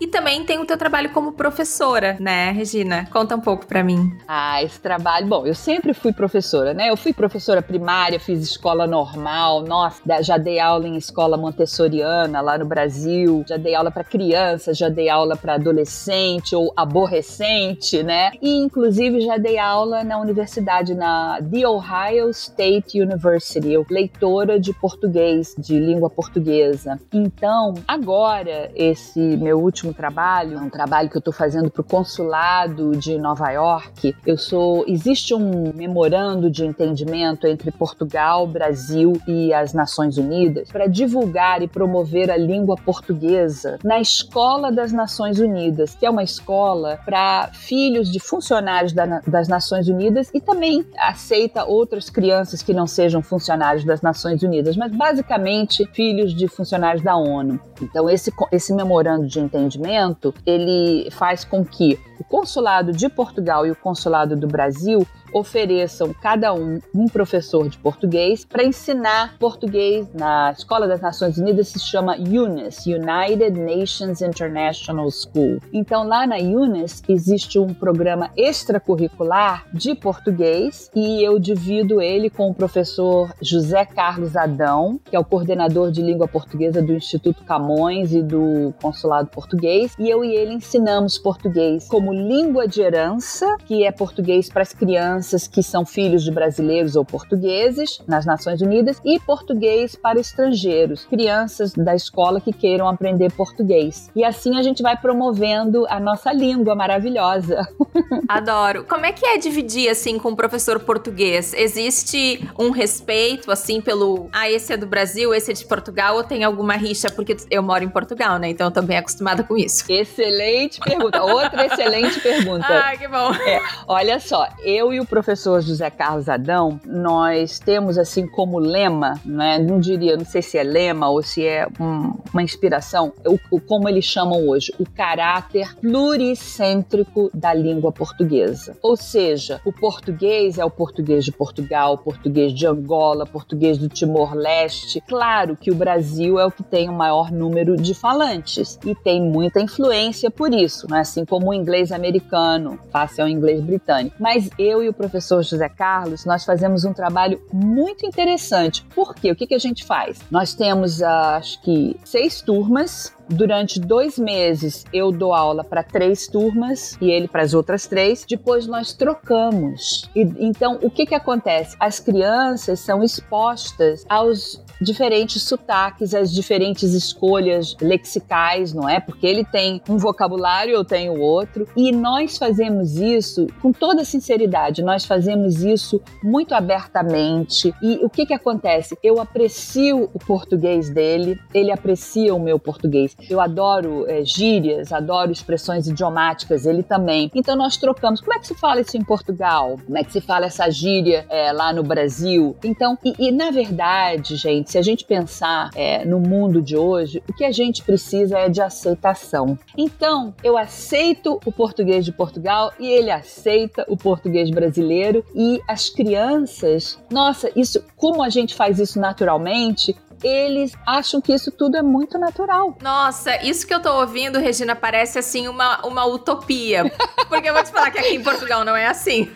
E também tem o teu trabalho como professora, né, Regina? Conta um pouco para mim. Ah, esse trabalho. Bom, eu sempre fui professora, né? Eu fui professora primária, fiz escola normal, nossa, já dei aula em escola montessoriana lá no Brasil, já dei aula para crianças, já dei aula para adolescente ou aborrecente, né? E inclusive já dei aula na universidade, na The Ohio State University, eu leitora de português, de língua portuguesa. Então, agora, esse meu último trabalho, um trabalho que eu estou fazendo para o consulado de Nova York, eu sou. Existe um memorando de entendimento entre Portugal, Brasil e as Nações Unidas para divulgar e promover a língua portuguesa na Escola das Nações Unidas, que é uma escola para filhos de funcionários da, das Nações Unidas e também aceita outras crianças que não sejam funcionários das Nações Unidas, mas basicamente filhos de funcionários da ONU. Então esse, esse memorando de entendimento ele faz com que o consulado de Portugal e o consulado do Brasil ofereçam cada um um professor de português para ensinar português na Escola das Nações Unidas se chama UNIS, United Nations International School. Então lá na UNIS existe um programa extracurricular de português e eu divido ele com o professor José Carlos Adão, que é o coordenador de língua portuguesa do Instituto Camões e do Consulado Português, e eu e ele ensinamos português como língua de herança, que é português para as crianças crianças que são filhos de brasileiros ou portugueses nas Nações Unidas e português para estrangeiros, crianças da escola que queiram aprender português. E assim a gente vai promovendo a nossa língua maravilhosa. Adoro. Como é que é dividir assim com o professor português? Existe um respeito assim pelo, ah, esse é do Brasil, esse é de Portugal ou tem alguma rixa porque eu moro em Portugal, né? Então eu tô bem acostumada com isso. Excelente pergunta. Outra excelente pergunta. Ah, que bom. É, olha só, eu e o professor José Carlos Adão, nós temos assim como lema, né, não diria, não sei se é lema ou se é um, uma inspiração, o, o, como eles chamam hoje, o caráter pluricêntrico da língua portuguesa. Ou seja, o português é o português de Portugal, português de Angola, português do Timor-Leste. Claro que o Brasil é o que tem o maior número de falantes e tem muita influência por isso, né? assim como o inglês americano, face ao inglês britânico. Mas eu e o professor José Carlos, nós fazemos um trabalho muito interessante. Por quê? O que, que a gente faz? Nós temos, acho que, seis turmas Durante dois meses eu dou aula para três turmas e ele para as outras três. Depois nós trocamos. E, então o que, que acontece? As crianças são expostas aos diferentes sotaques, às diferentes escolhas lexicais, não é? Porque ele tem um vocabulário, eu tenho outro. E nós fazemos isso com toda sinceridade, nós fazemos isso muito abertamente. E o que, que acontece? Eu aprecio o português dele, ele aprecia o meu português. Eu adoro é, gírias, adoro expressões idiomáticas, ele também. Então nós trocamos. Como é que se fala isso em Portugal? Como é que se fala essa gíria é, lá no Brasil? Então, e, e, na verdade, gente, se a gente pensar é, no mundo de hoje, o que a gente precisa é de aceitação. Então, eu aceito o português de Portugal e ele aceita o português brasileiro e as crianças, nossa, isso, como a gente faz isso naturalmente, eles acham que isso tudo é muito natural. Nossa, isso que eu tô ouvindo, Regina, parece assim uma, uma utopia. Porque eu vou te falar que aqui em Portugal não é assim.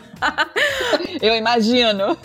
Eu imagino.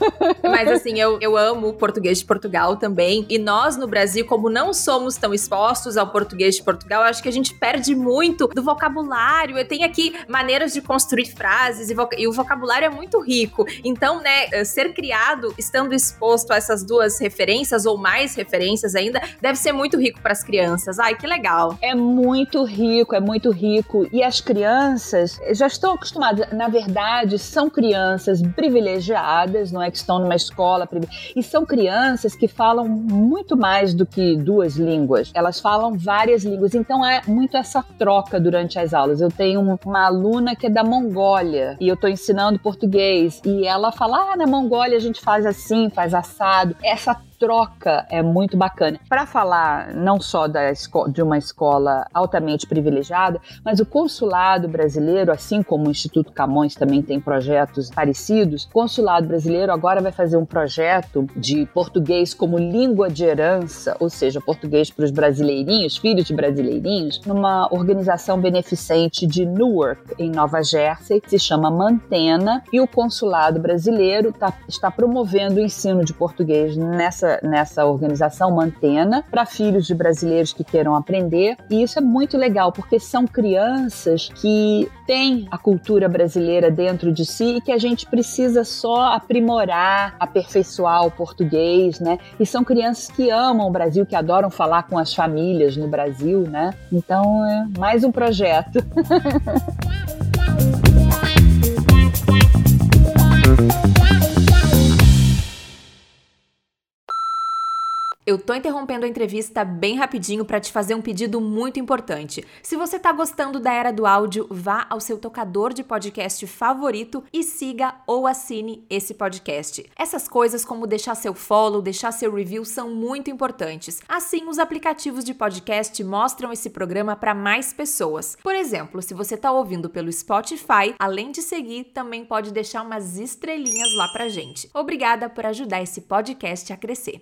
Mas assim, eu, eu amo o português de Portugal também. E nós no Brasil, como não somos tão expostos ao português de Portugal, acho que a gente perde muito do vocabulário. Eu tenho aqui maneiras de construir frases e, e o vocabulário é muito rico. Então, né, ser criado estando exposto a essas duas referências ou mais referências ainda, deve ser muito rico para as crianças. Ai, que legal. É muito rico, é muito rico. E as crianças já estão acostumadas, na verdade, são crianças crianças privilegiadas, não é que estão numa escola e são crianças que falam muito mais do que duas línguas. Elas falam várias línguas, então é muito essa troca durante as aulas. Eu tenho uma aluna que é da Mongólia e eu estou ensinando português e ela fala: "Ah, na Mongólia a gente faz assim, faz assado". Essa troca é muito bacana. Para falar não só da de uma escola altamente privilegiada, mas o consulado brasileiro, assim como o Instituto Camões também tem projetos parecidos, o consulado brasileiro agora vai fazer um projeto de português como língua de herança, ou seja, português para os brasileirinhos, filhos de brasileirinhos, numa organização beneficente de Newark, em Nova Jersey, que se chama Mantena, e o consulado brasileiro tá, está promovendo o ensino de português nessa, nessa organização Mantena para filhos de brasileiros que queiram aprender. E isso é muito legal, porque são crianças que têm a cultura brasileira dentro de si e que a gente precisa só aprimorar, aperfeiçoar o português, né? E são crianças que amam o Brasil, que adoram falar com as famílias no Brasil, né? Então, é mais um projeto. Eu tô interrompendo a entrevista bem rapidinho para te fazer um pedido muito importante. Se você tá gostando da era do áudio, vá ao seu tocador de podcast favorito e siga ou assine esse podcast. Essas coisas como deixar seu follow, deixar seu review são muito importantes. Assim, os aplicativos de podcast mostram esse programa para mais pessoas. Por exemplo, se você tá ouvindo pelo Spotify, além de seguir, também pode deixar umas estrelinhas lá pra gente. Obrigada por ajudar esse podcast a crescer.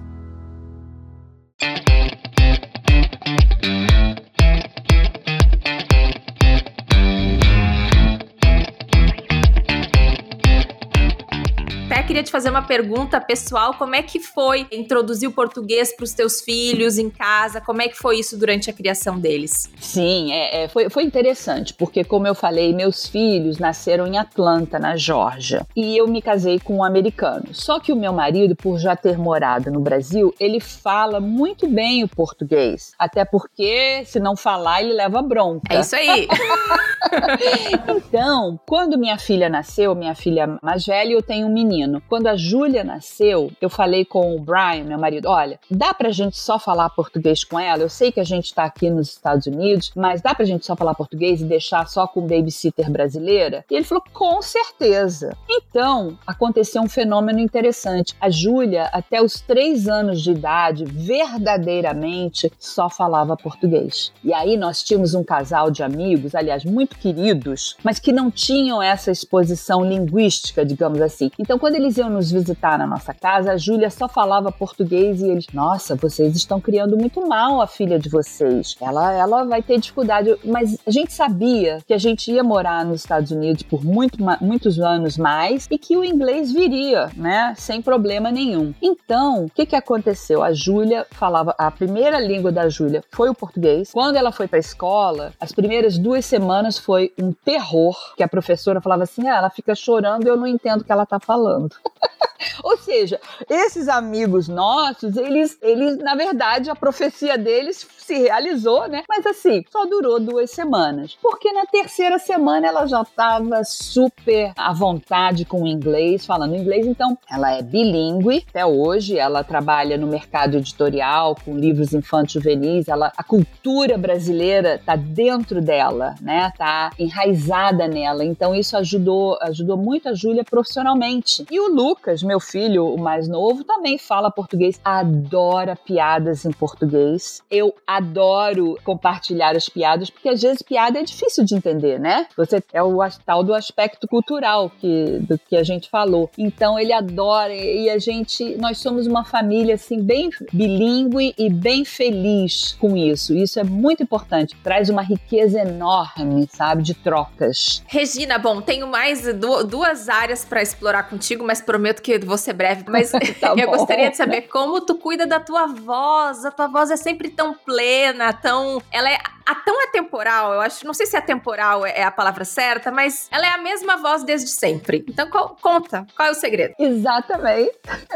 Te fazer uma pergunta pessoal. Como é que foi introduzir o português para os teus filhos em casa? Como é que foi isso durante a criação deles? Sim, é, é, foi, foi interessante, porque, como eu falei, meus filhos nasceram em Atlanta, na Geórgia, e eu me casei com um americano. Só que o meu marido, por já ter morado no Brasil, ele fala muito bem o português. Até porque, se não falar, ele leva bronca. É isso aí. então, quando minha filha nasceu, minha filha mais velha, eu tenho um menino. Quando a Júlia nasceu, eu falei com o Brian, meu marido, olha, dá pra gente só falar português com ela? Eu sei que a gente tá aqui nos Estados Unidos, mas dá pra gente só falar português e deixar só com babysitter brasileira? E ele falou, com certeza. Então, aconteceu um fenômeno interessante. A Júlia, até os três anos de idade, verdadeiramente só falava português. E aí nós tínhamos um casal de amigos, aliás, muito queridos, mas que não tinham essa exposição linguística, digamos assim. Então, quando eles iam nos visitar na nossa casa, a Júlia só falava português e eles, nossa, vocês estão criando muito mal a filha de vocês. Ela, ela vai ter dificuldade. Mas a gente sabia que a gente ia morar nos Estados Unidos por muito, muitos anos mais e que o inglês viria, né? Sem problema nenhum. Então, o que, que aconteceu? A Júlia falava, a primeira língua da Júlia foi o português. Quando ela foi para a escola, as primeiras duas semanas foi um terror, que a professora falava assim: ah, ela fica chorando e eu não entendo o que ela tá falando. Ou seja, esses amigos nossos, eles, eles, na verdade, a profecia deles se realizou, né? Mas assim, só durou duas semanas. Porque na terceira semana ela já estava super à vontade com o inglês, falando inglês. Então, ela é bilíngue até hoje. Ela trabalha no mercado editorial com livros infantis juvenis. Ela, a cultura brasileira está dentro dela, né? Tá enraizada nela. Então, isso ajudou, ajudou muito a Júlia profissionalmente. E o Lucas, meu filho, o mais novo, também fala português, adora piadas em português. Eu adoro compartilhar as piadas, porque às vezes piada é difícil de entender, né? Você é o tal do aspecto cultural que, do que a gente falou. Então ele adora e a gente, nós somos uma família assim bem bilíngue e bem feliz com isso. Isso é muito importante. Traz uma riqueza enorme, sabe, de trocas. Regina, bom, tenho mais duas áreas para explorar contigo, mas prometo que vou ser breve. Mas tá eu gostaria de saber como tu cuida da tua voz. A tua voz é sempre tão plena, tão. Ela é a tão atemporal, eu acho, não sei se atemporal é, é a palavra certa, mas ela é a mesma voz desde sempre. Então qual, conta, qual é o segredo? Exatamente.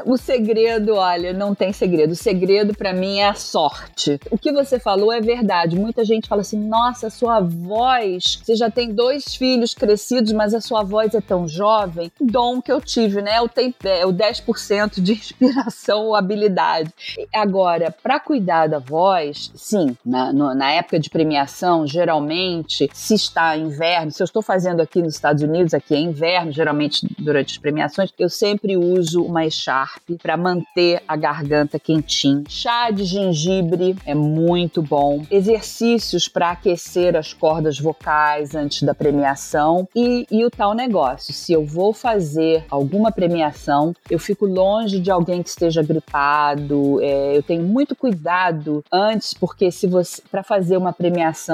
O segredo, olha, não tem segredo. O segredo para mim é a sorte. O que você falou é verdade. Muita gente fala assim: "Nossa, sua voz, você já tem dois filhos crescidos, mas a sua voz é tão jovem". Dom que eu tive, né? Eu tenho é, o 10% de inspiração ou habilidade. Agora, para cuidar da voz, sim, na, na época de premiação, geralmente, se está inverno, se eu estou fazendo aqui nos Estados Unidos, aqui é inverno, geralmente durante as premiações, eu sempre uso uma echarpe para manter a garganta quentinha. Chá de gengibre é muito bom. Exercícios para aquecer as cordas vocais antes da premiação e, e o tal negócio. Se eu vou fazer alguma premiação, eu fico longe de alguém que esteja gripado. É, eu tenho muito cuidado antes, porque se você para fazer uma premiação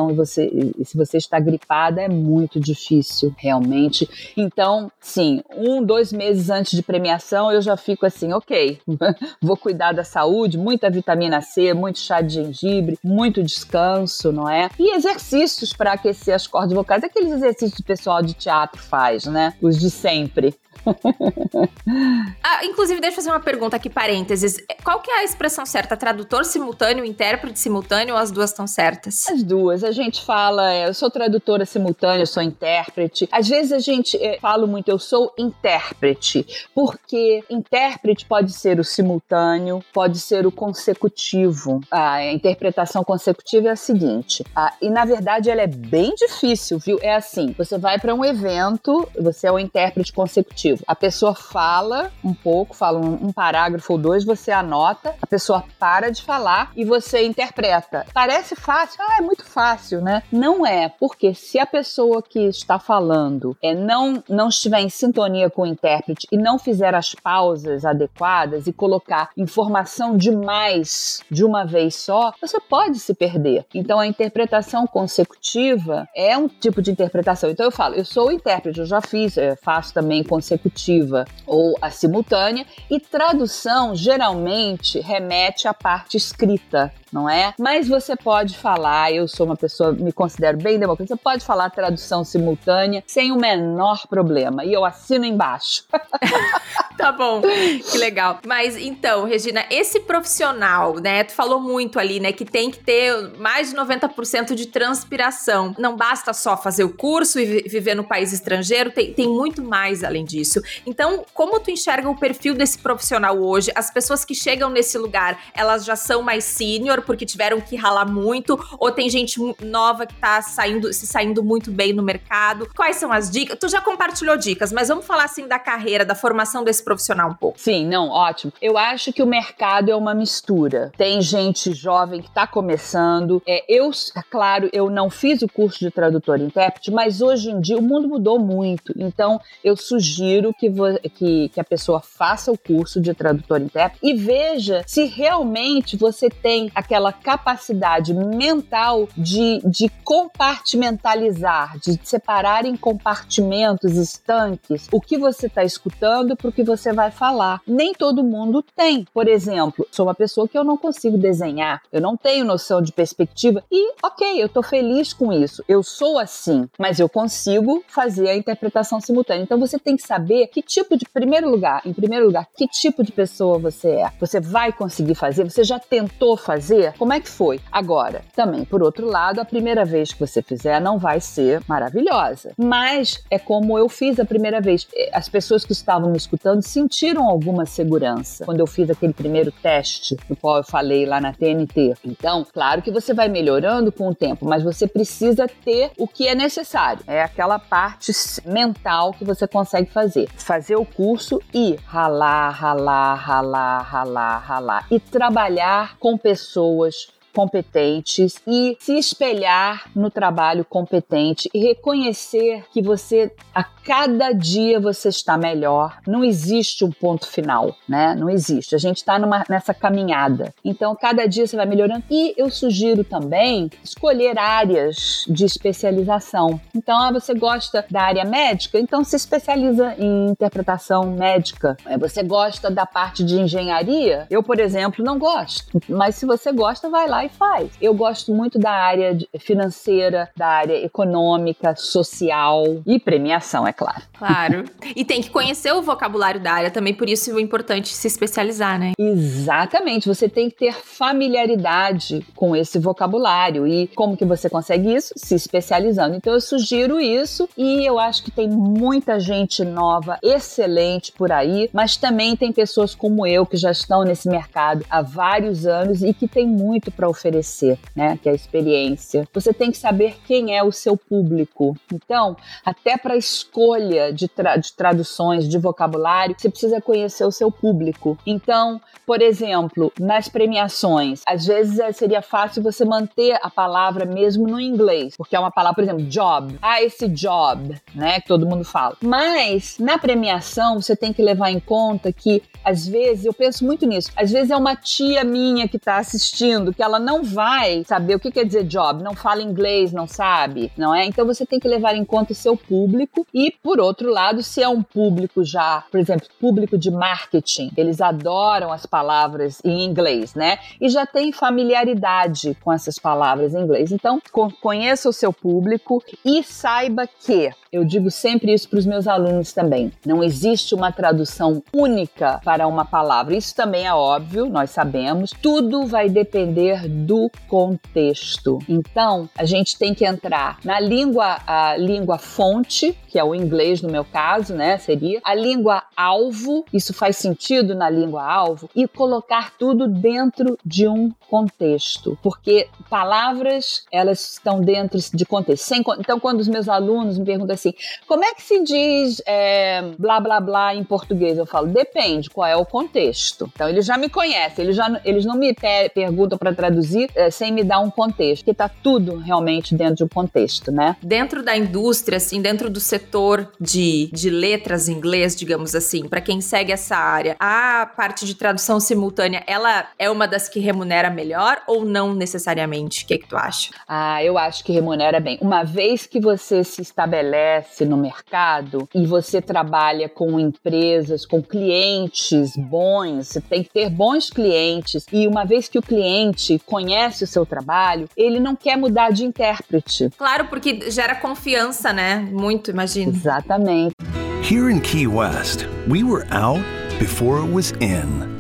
e você se você está gripada é muito difícil realmente. Então, sim, um, dois meses antes de premiação eu já fico assim, ok, vou cuidar da saúde, muita vitamina C, muito chá de gengibre, muito descanso, não é? E exercícios para aquecer as cordas vocais, aqueles exercícios que o pessoal de teatro faz, né? Os de sempre. ah, inclusive, deixa eu fazer uma pergunta aqui, parênteses. Qual que é a expressão certa? Tradutor simultâneo, intérprete simultâneo as duas estão certas? As duas. A gente fala, é, eu sou tradutora simultânea, eu sou intérprete. Às vezes a gente é, fala muito, eu sou intérprete, porque intérprete pode ser o simultâneo, pode ser o consecutivo. A interpretação consecutiva é a seguinte, ah, e na verdade ela é bem difícil, viu? É assim, você vai para um evento, você é o intérprete consecutivo a pessoa fala um pouco, fala um, um parágrafo ou dois, você anota, a pessoa para de falar e você interpreta. Parece fácil? Ah, é muito fácil, né? Não é, porque se a pessoa que está falando é, não, não estiver em sintonia com o intérprete e não fizer as pausas adequadas e colocar informação demais de uma vez só, você pode se perder. Então a interpretação consecutiva é um tipo de interpretação. Então eu falo, eu sou o intérprete, eu já fiz, eu faço também consecutiva consecutiva ou a simultânea, e tradução geralmente remete à parte escrita não é? Mas você pode falar, eu sou uma pessoa, me considero bem democrática, você pode falar tradução simultânea sem o menor problema. E eu assino embaixo. tá bom, que legal. Mas então, Regina, esse profissional, né? Tu falou muito ali, né? Que tem que ter mais de 90% de transpiração. Não basta só fazer o curso e viver no país estrangeiro, tem, tem muito mais além disso. Então, como tu enxerga o perfil desse profissional hoje? As pessoas que chegam nesse lugar, elas já são mais sênior, porque tiveram que ralar muito, ou tem gente nova que tá saindo, se saindo muito bem no mercado? Quais são as dicas? Tu já compartilhou dicas, mas vamos falar assim da carreira, da formação desse profissional um pouco. Sim, não, ótimo. Eu acho que o mercado é uma mistura. Tem gente jovem que está começando. É, eu, é claro, eu não fiz o curso de tradutor e intérprete, mas hoje em dia o mundo mudou muito. Então, eu sugiro que, que, que a pessoa faça o curso de tradutor e intérprete e veja se realmente você tem aquela capacidade mental de, de compartimentalizar, de separar em compartimentos estanques o que você está escutando para o que você vai falar. Nem todo mundo tem. Por exemplo, sou uma pessoa que eu não consigo desenhar, eu não tenho noção de perspectiva e, ok, eu estou feliz com isso, eu sou assim, mas eu consigo fazer a interpretação simultânea. Então você tem que saber que tipo de, primeiro lugar, em primeiro lugar, que tipo de pessoa você é. Você vai conseguir fazer? Você já tentou fazer, como é que foi? Agora, também, por outro lado, a primeira vez que você fizer não vai ser maravilhosa. Mas é como eu fiz a primeira vez. As pessoas que estavam me escutando sentiram alguma segurança quando eu fiz aquele primeiro teste, do qual eu falei lá na TNT. Então, claro que você vai melhorando com o tempo, mas você precisa ter o que é necessário. É aquela parte mental que você consegue fazer. Fazer o curso e ralar, ralar, ralar, ralar, ralar. E trabalhar com pessoas pessoas competentes e se espelhar no trabalho competente e reconhecer que você a cada dia você está melhor. Não existe um ponto final, né? Não existe. A gente está nessa caminhada. Então, cada dia você vai melhorando. E eu sugiro também escolher áreas de especialização. Então, ah, você gosta da área médica? Então, se especializa em interpretação médica. É, você gosta da parte de engenharia? Eu, por exemplo, não gosto. Mas se você gosta, vai lá lá e faz. Eu gosto muito da área financeira, da área econômica, social e premiação, é claro. Claro. E tem que conhecer o vocabulário da área também, por isso é importante se especializar, né? Exatamente. Você tem que ter familiaridade com esse vocabulário. E como que você consegue isso? Se especializando. Então eu sugiro isso e eu acho que tem muita gente nova, excelente por aí, mas também tem pessoas como eu que já estão nesse mercado há vários anos e que tem muito para oferecer, né? Que é a experiência. Você tem que saber quem é o seu público. Então, até para escolha de, tra de traduções, de vocabulário, você precisa conhecer o seu público. Então, por exemplo, nas premiações, às vezes é, seria fácil você manter a palavra mesmo no inglês, porque é uma palavra, por exemplo, job. Ah, esse job, né? Que todo mundo fala. Mas na premiação, você tem que levar em conta que, às vezes, eu penso muito nisso, às vezes é uma tia minha que está assistindo, que ela não vai saber o que quer dizer job, não fala inglês, não sabe, não é? Então você tem que levar em conta o seu público e, por outro lado, se é um público já, por exemplo, público de marketing, eles adoram as palavras em inglês, né? E já tem familiaridade com essas palavras em inglês. Então, conheça o seu público e saiba que eu digo sempre isso para os meus alunos também. Não existe uma tradução única para uma palavra. Isso também é óbvio, nós sabemos. Tudo vai depender do contexto. Então, a gente tem que entrar na língua, a língua fonte, que é o inglês no meu caso, né? Seria a língua alvo. Isso faz sentido na língua alvo e colocar tudo dentro de um contexto, porque palavras elas estão dentro de contexto. Sem, então, quando os meus alunos me perguntam assim, como é que se diz é, blá blá blá em português? Eu falo, depende, qual é o contexto. Então eles já me conhecem, eles, já, eles não me perguntam para traduzir é, sem me dar um contexto, porque tá tudo realmente dentro de um contexto, né? Dentro da indústria, assim, dentro do setor de, de letras em inglês, digamos assim, para quem segue essa área, a parte de tradução simultânea, ela é uma das que remunera melhor ou não necessariamente? O que, é que tu acha? Ah, eu acho que remunera bem. Uma vez que você se estabelece no mercado e você trabalha com empresas, com clientes bons, você tem que ter bons clientes e uma vez que o cliente conhece o seu trabalho, ele não quer mudar de intérprete. Claro, porque gera confiança, né? Muito, imagino. Exatamente. Here in Key West, we were out before it was in.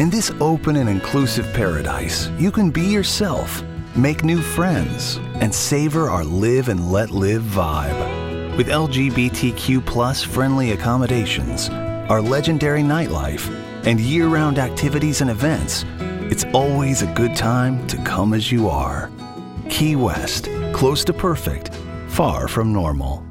In this open and inclusive paradise, you can be yourself, make new friends, and savor our live and let live vibe. With LGBTQ plus friendly accommodations, our legendary nightlife, and year round activities and events, it's always a good time to come as you are. Key West, close to perfect, far from normal.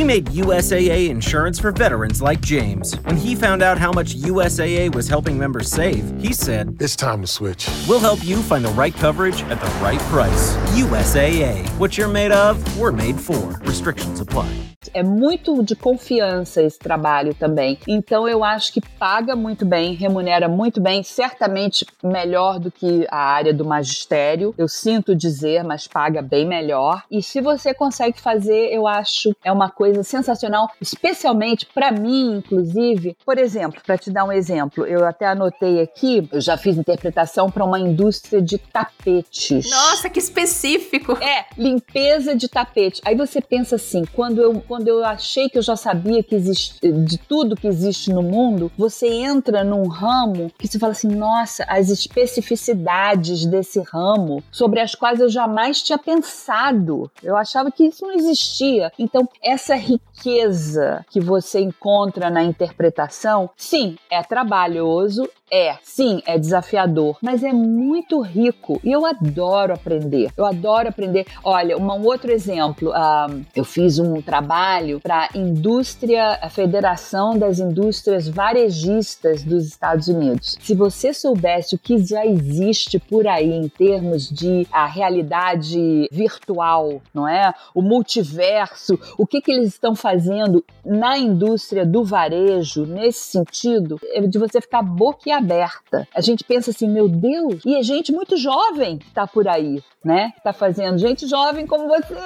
We made USAA insurance for veterans like James. When he found out how much USAA was helping members save, he said, It's time to switch. We'll help you find the right coverage at the right price. USAA. What you're made of, we're made for. Restrictions apply. É muito de confiança esse trabalho também. Então eu acho que paga muito bem, remunera muito bem, certamente melhor do que a área do magistério. Eu sinto dizer, mas paga bem melhor. E se você consegue fazer, eu acho é uma coisa sensacional, especialmente para mim, inclusive. Por exemplo, para te dar um exemplo, eu até anotei aqui, eu já fiz interpretação para uma indústria de tapetes. Nossa, que específico! É, limpeza de tapete. Aí você pensa assim, quando eu quando eu achei que eu já sabia que existe de tudo que existe no mundo, você entra num ramo que você fala assim, nossa, as especificidades desse ramo sobre as quais eu jamais tinha pensado. Eu achava que isso não existia. Então, essa riqueza que você encontra na interpretação, sim, é trabalhoso, é, sim, é desafiador, mas é muito rico e eu adoro aprender. Eu adoro aprender. Olha, um outro exemplo, uh, eu fiz um trabalho para a indústria, a Federação das Indústrias Varejistas dos Estados Unidos. Se você soubesse o que já existe por aí em termos de a realidade virtual, não é? O multiverso, o que, que eles estão fazendo na indústria do varejo nesse sentido, é de você ficar boquiaberto aberta. A gente pensa assim, meu Deus, e é gente muito jovem que tá por aí, né? Tá fazendo, gente jovem como você.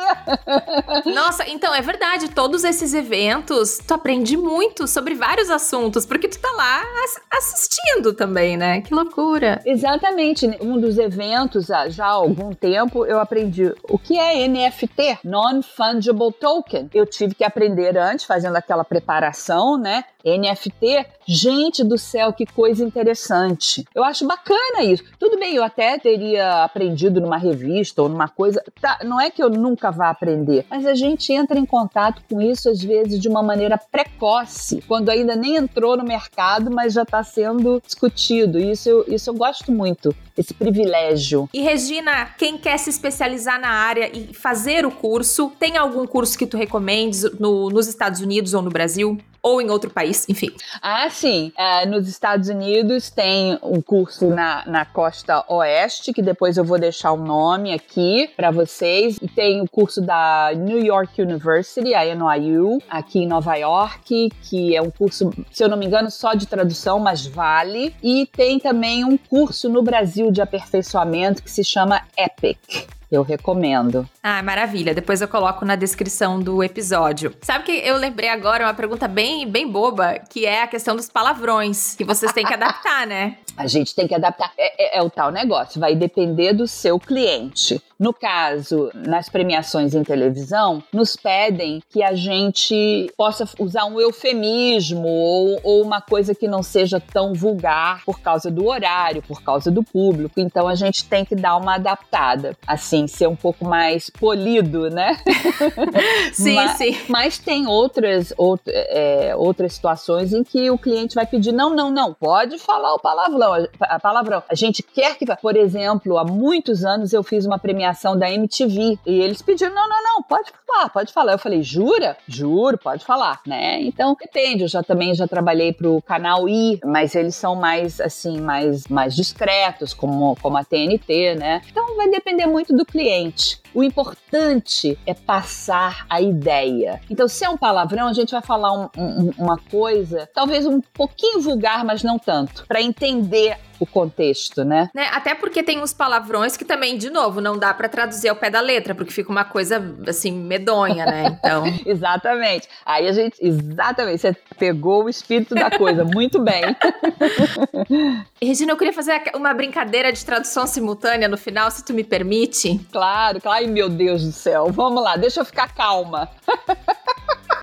Nossa, então é verdade, todos esses eventos, tu aprende muito sobre vários assuntos, porque tu tá lá assistindo também, né? Que loucura. Exatamente. Um dos eventos, já há algum tempo, eu aprendi o que é NFT, Non-Fungible Token. Eu tive que aprender antes, fazendo aquela preparação, né? NFT, gente do céu, que coisa interessante. Eu acho bacana isso. Tudo bem, eu até teria aprendido numa revista ou numa coisa. Tá, não é que eu nunca vá aprender, mas a gente entra em contato com isso às vezes de uma maneira precoce, quando ainda nem entrou no mercado, mas já está sendo discutido. Isso eu, isso eu gosto muito, esse privilégio. E Regina, quem quer se especializar na área e fazer o curso, tem algum curso que tu recomendes no, nos Estados Unidos ou no Brasil? ou em outro país, enfim. Ah, sim. É, nos Estados Unidos tem um curso na, na costa oeste, que depois eu vou deixar o nome aqui para vocês. E tem o curso da New York University, a NYU, aqui em Nova York, que é um curso, se eu não me engano, só de tradução, mas vale. E tem também um curso no Brasil de aperfeiçoamento que se chama EPIC. Eu recomendo. Ah, maravilha. Depois eu coloco na descrição do episódio. Sabe que eu lembrei agora uma pergunta bem, bem boba, que é a questão dos palavrões, que vocês têm que adaptar, né? A gente tem que adaptar. É, é, é, o tal negócio, vai depender do seu cliente. No caso, nas premiações em televisão, nos pedem que a gente possa usar um eufemismo ou, ou uma coisa que não seja tão vulgar por causa do horário, por causa do público. Então a gente tem que dar uma adaptada, assim, ser um pouco mais polido, né? sim, mas, sim. Mas tem outras, out, é, outras situações em que o cliente vai pedir: não, não, não, pode falar o palavrão palavrão, a palavrão. A gente quer que, por exemplo, há muitos anos eu fiz uma premiação da MTV e eles pediram: não, não, não, pode falar, pode falar. Eu falei: jura? Juro, pode falar, né? Então depende. Eu já também já trabalhei pro canal I, mas eles são mais assim, mais, mais discretos, como, como a TNT, né? Então vai depender muito do cliente. O importante é passar a ideia. Então, se é um palavrão, a gente vai falar um, um, uma coisa, talvez um pouquinho vulgar, mas não tanto, para entender o contexto, né? né? Até porque tem uns palavrões que também, de novo, não dá para traduzir ao pé da letra, porque fica uma coisa assim medonha, né? Então. exatamente. Aí a gente, exatamente, você pegou o espírito da coisa muito bem. Regina, eu queria fazer uma brincadeira de tradução simultânea no final, se tu me permite. Claro, claro. Ai, meu Deus do céu. Vamos lá, deixa eu ficar calma.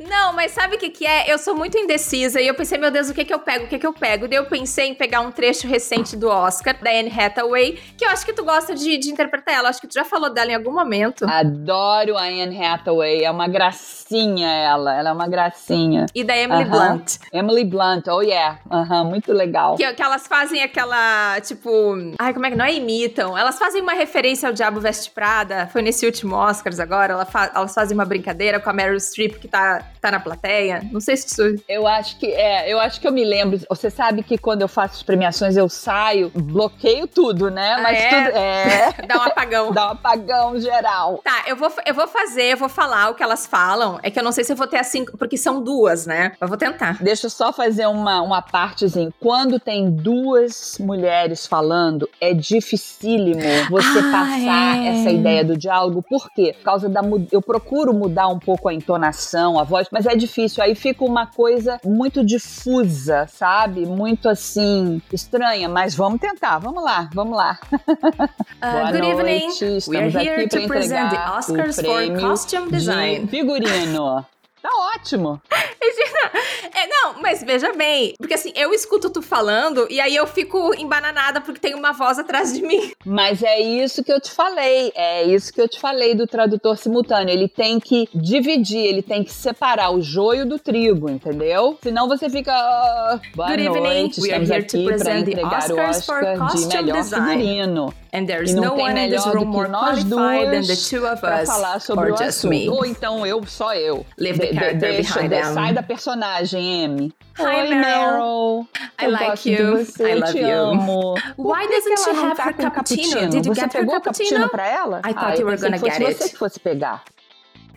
Não, mas sabe o que, que é? Eu sou muito indecisa e eu pensei, meu Deus, o que que eu pego? O que que eu pego? Daí eu pensei em pegar um trecho recente do Oscar, da Anne Hathaway, que eu acho que tu gosta de, de interpretar ela. Acho que tu já falou dela em algum momento. Adoro a Anne Hathaway. É uma gracinha ela. Ela é uma gracinha. E da Emily uh -huh. Blunt. Emily Blunt, oh yeah. Aham, uh -huh. muito legal. Que, que elas fazem aquela, tipo... Ai, como é que... Não é imitam. Elas fazem uma referência ao Diabo Veste Prada. Foi nesse último Oscars agora. Ela fa elas fazem uma brincadeira com a Meryl Streep, que tá tá na plateia? Não sei se isso. Eu acho que é, eu acho que eu me lembro. Você sabe que quando eu faço as premiações eu saio, bloqueio tudo, né? Ah, Mas é? tudo é. Dá um apagão. Dá um apagão geral. Tá, eu vou, eu vou fazer, eu vou falar o que elas falam. É que eu não sei se eu vou ter assim, porque são duas, né? Eu vou tentar. Deixa eu só fazer uma, uma partezinha. Quando tem duas mulheres falando, é dificílimo você ah, passar é. essa ideia do diálogo. Por quê? Por causa da. Eu procuro mudar um pouco a entonação, a voz, mas é difícil. Aí fica uma coisa muito difusa, sabe? Muito assim, estranha, mas vamos tentar, vamos lá, vamos lá. Uh, Boa good noite. evening. Estamos We are here to present the Oscars for Costume Design. De figurino. Tá ótimo. Regina, é, não, mas veja bem, porque assim, eu escuto tu falando e aí eu fico embananada porque tem uma voz atrás de mim. Mas é isso que eu te falei, é isso que eu te falei do tradutor simultâneo. Ele tem que dividir, ele tem que separar o joio do trigo, entendeu? Senão você fica. Uh, boa Good noite, evening. estamos We are here to present the Oscars for de melhor design. figurino. And there's no one in this room more qualified than the two of us. falar sobre or o just me. Ou então eu, só eu. Leave the character deixa, behind them. Sai da personagem, Amy. Hi, Oi, Meryl. I eu like you. Você, I eu love te you. amo. Why Por que doesn't she ela não have tá her cappuccino? Did you você get her cappuccino? pra ela? I thought you eu were pensei gonna get você it. que fosse pegar.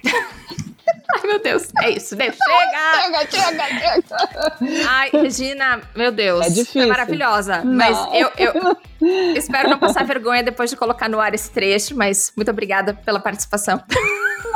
meu Deus. É isso, Chega! chega, chega, chega. Ai, Regina, meu Deus. É difícil. É maravilhosa. Não. Mas eu, eu espero não passar vergonha depois de colocar no ar esse trecho, mas muito obrigada pela participação.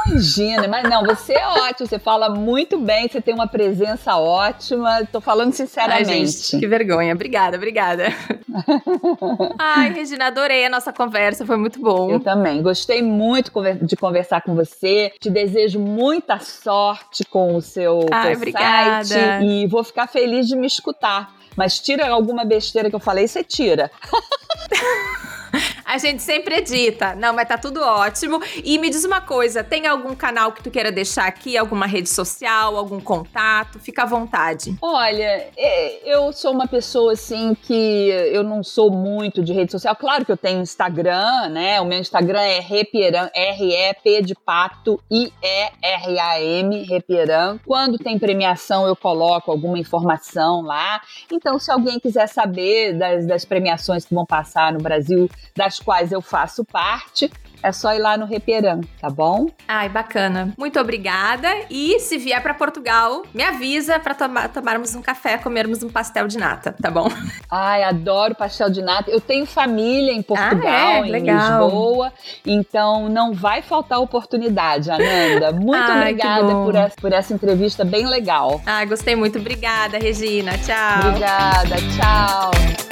Imagina, mas não, você é ótimo, você fala muito bem, você tem uma presença ótima. Tô falando sinceramente. Ai, gente, que vergonha. Obrigada, obrigada. Ai, Regina, adorei a nossa conversa, foi muito bom. Eu também, gostei muito de conversar com você. Te desejo muita sorte com o seu, Ai, obrigada. site e vou ficar feliz de me escutar. Mas tira alguma besteira que eu falei, você tira. A gente sempre edita. Não, mas tá tudo ótimo. E me diz uma coisa: tem algum canal que tu queira deixar aqui? Alguma rede social, algum contato? Fica à vontade. Olha, é, eu sou uma pessoa assim que eu não sou muito de rede social. Claro que eu tenho Instagram, né? O meu Instagram é Repieram, R-E-P de pato, I-E-R-A-M, Repieram. Quando tem premiação, eu coloco alguma informação lá. Então, se alguém quiser saber das, das premiações que vão passar no Brasil, das quais eu faço parte, é só ir lá no Reperan, tá bom? Ai, bacana. Muito obrigada. E se vier para Portugal, me avisa para tomar, tomarmos um café, comermos um pastel de nata, tá bom? Ai, adoro pastel de nata. Eu tenho família em Portugal, ah, é? em Legal. Lisboa, então não vai faltar oportunidade, Ananda. Muito Ai, obrigada por essa, por essa entrevista bem legal. Ai, gostei muito. Obrigada, Regina. Tchau. Obrigada. Tchau.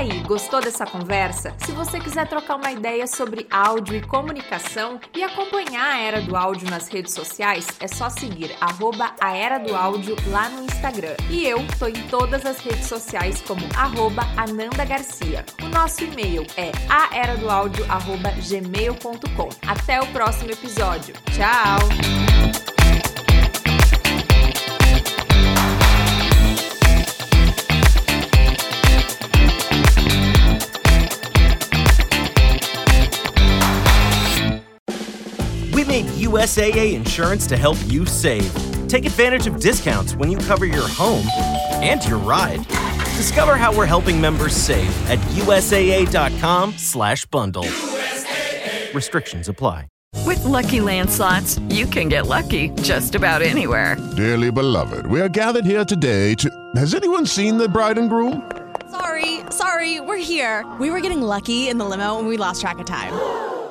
Aí, gostou dessa conversa? Se você quiser trocar uma ideia sobre áudio e comunicação e acompanhar a Era do Áudio nas redes sociais, é só seguir arroba a Era do Áudio lá no Instagram. E eu tô em todas as redes sociais como arroba Ananda Garcia. O nosso e-mail é aeradoaudio.gmail.com. Até o próximo episódio. Tchau! Made USAA insurance to help you save. Take advantage of discounts when you cover your home and your ride. Discover how we're helping members save at usaa.com/bundle. USAA. Restrictions apply. With Lucky Land slots, you can get lucky just about anywhere. Dearly beloved, we are gathered here today to. Has anyone seen the bride and groom? Sorry, sorry, we're here. We were getting lucky in the limo and we lost track of time.